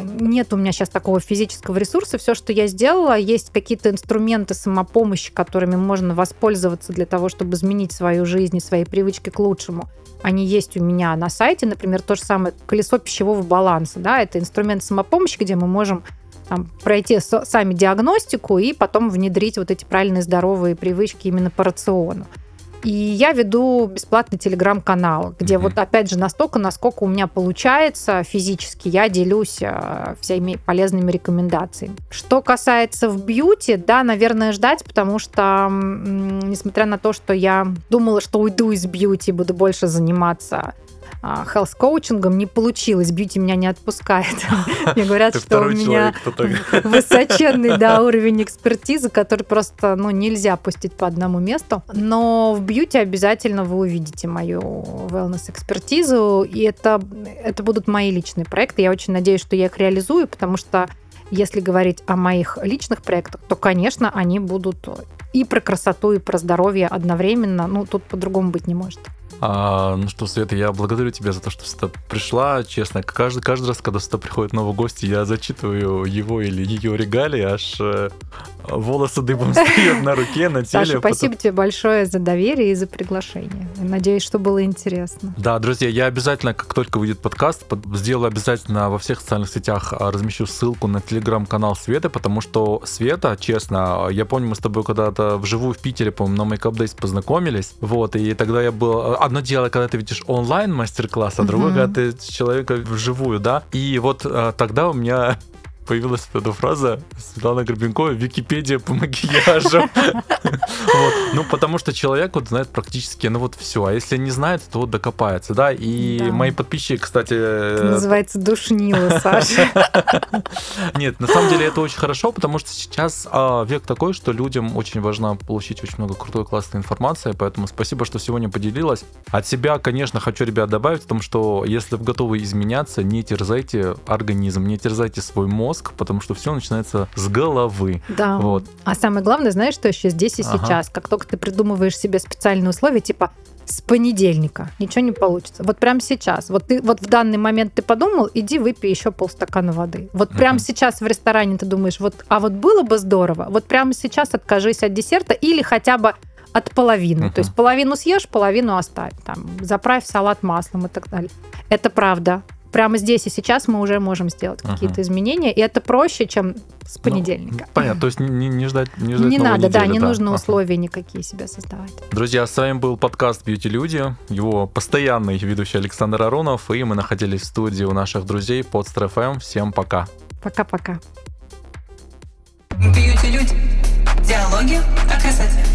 нет у меня сейчас такого физического ресурса. Все, что я сделала, есть какие-то инструменты самопомощи, которыми можно воспользоваться для того, чтобы изменить свою жизнь и свои привычки к лучшему. Они есть у меня на сайте, например, то же самое колесо пищевого баланса. Да, это инструмент самопомощи, где мы можем там, пройти сами диагностику и потом внедрить вот эти правильные здоровые привычки именно по рациону. И я веду бесплатный телеграм-канал, где mm-hmm. вот опять же настолько, насколько у меня получается физически, я делюсь э, всеми полезными рекомендациями. Что касается в бьюти, да, наверное, ждать, потому что, несмотря на то, что я думала, что уйду из бьюти, буду больше заниматься хелс-коучингом не получилось, бьюти меня не отпускает. Мне говорят, что у меня высоченный да, уровень экспертизы, который просто ну, нельзя пустить по одному месту. Но в бьюти обязательно вы увидите мою wellness-экспертизу, и это, это будут мои личные проекты. Я очень надеюсь, что я их реализую, потому что если говорить о моих личных проектах, то, конечно, они будут и про красоту, и про здоровье одновременно. Ну, тут по-другому быть не может. А, ну что, Света, я благодарю тебя за то, что сюда пришла. Честно, каждый, каждый раз, когда сюда приходит новый гость, я зачитываю его или ее регалии, аж э, волосы дыбом стоят на руке, на теле. Саша, спасибо тебе большое за доверие и за приглашение. Надеюсь, что было интересно. Да, друзья, я обязательно, как только выйдет подкаст, сделаю обязательно во всех социальных сетях а, размещу ссылку на телеграм-канал Светы, потому что Света, честно, я помню, мы с тобой когда-то вживую в Питере, по-моему, на Makeup Days познакомились, вот, и тогда я был а, одно дело, когда ты видишь онлайн мастер-класс, а другое, когда ты человека вживую, да. И вот а, тогда у меня появилась эта фраза Светлана Горбенкова «Википедия по макияжу». Ну, потому что человек вот знает практически, ну вот все. А если не знает, то вот докопается, да. И мои подписчики, кстати... называется душнило, Саша. Нет, на самом деле это очень хорошо, потому что сейчас а, век такой, что людям очень важно получить очень много крутой, классной информации, поэтому спасибо, что сегодня поделилась. От себя, конечно, хочу, ребят, добавить в том, что если вы готовы изменяться, не терзайте организм, не терзайте свой мозг, мозг, потому что все начинается с головы. Да. Вот. А самое главное, знаешь, что еще здесь и ага. сейчас? Как только ты придумываешь себе специальные условия, типа с понедельника ничего не получится. Вот прямо сейчас. Вот ты вот в данный момент ты подумал, иди выпей еще полстакана воды. Вот прямо uh-huh. сейчас в ресторане ты думаешь, вот, а вот было бы здорово. Вот прямо сейчас откажись от десерта или хотя бы от половины. Uh-huh. То есть половину съешь, половину оставь. Там, заправь салат маслом и так далее. Это правда прямо здесь и сейчас мы уже можем сделать uh-huh. какие-то изменения, и это проще, чем с ну, понедельника. Ну, понятно, то есть не, не ждать Не, ждать не надо, недели, да, не да. нужно uh-huh. условия никакие себе создавать. Друзья, с вами был подкаст «Бьюти Люди», его постоянный ведущий Александр Аронов, и мы находились в студии у наших друзей под СТРФМ. Всем пока. Пока-пока. Бьюти Люди. Диалоги о красоте.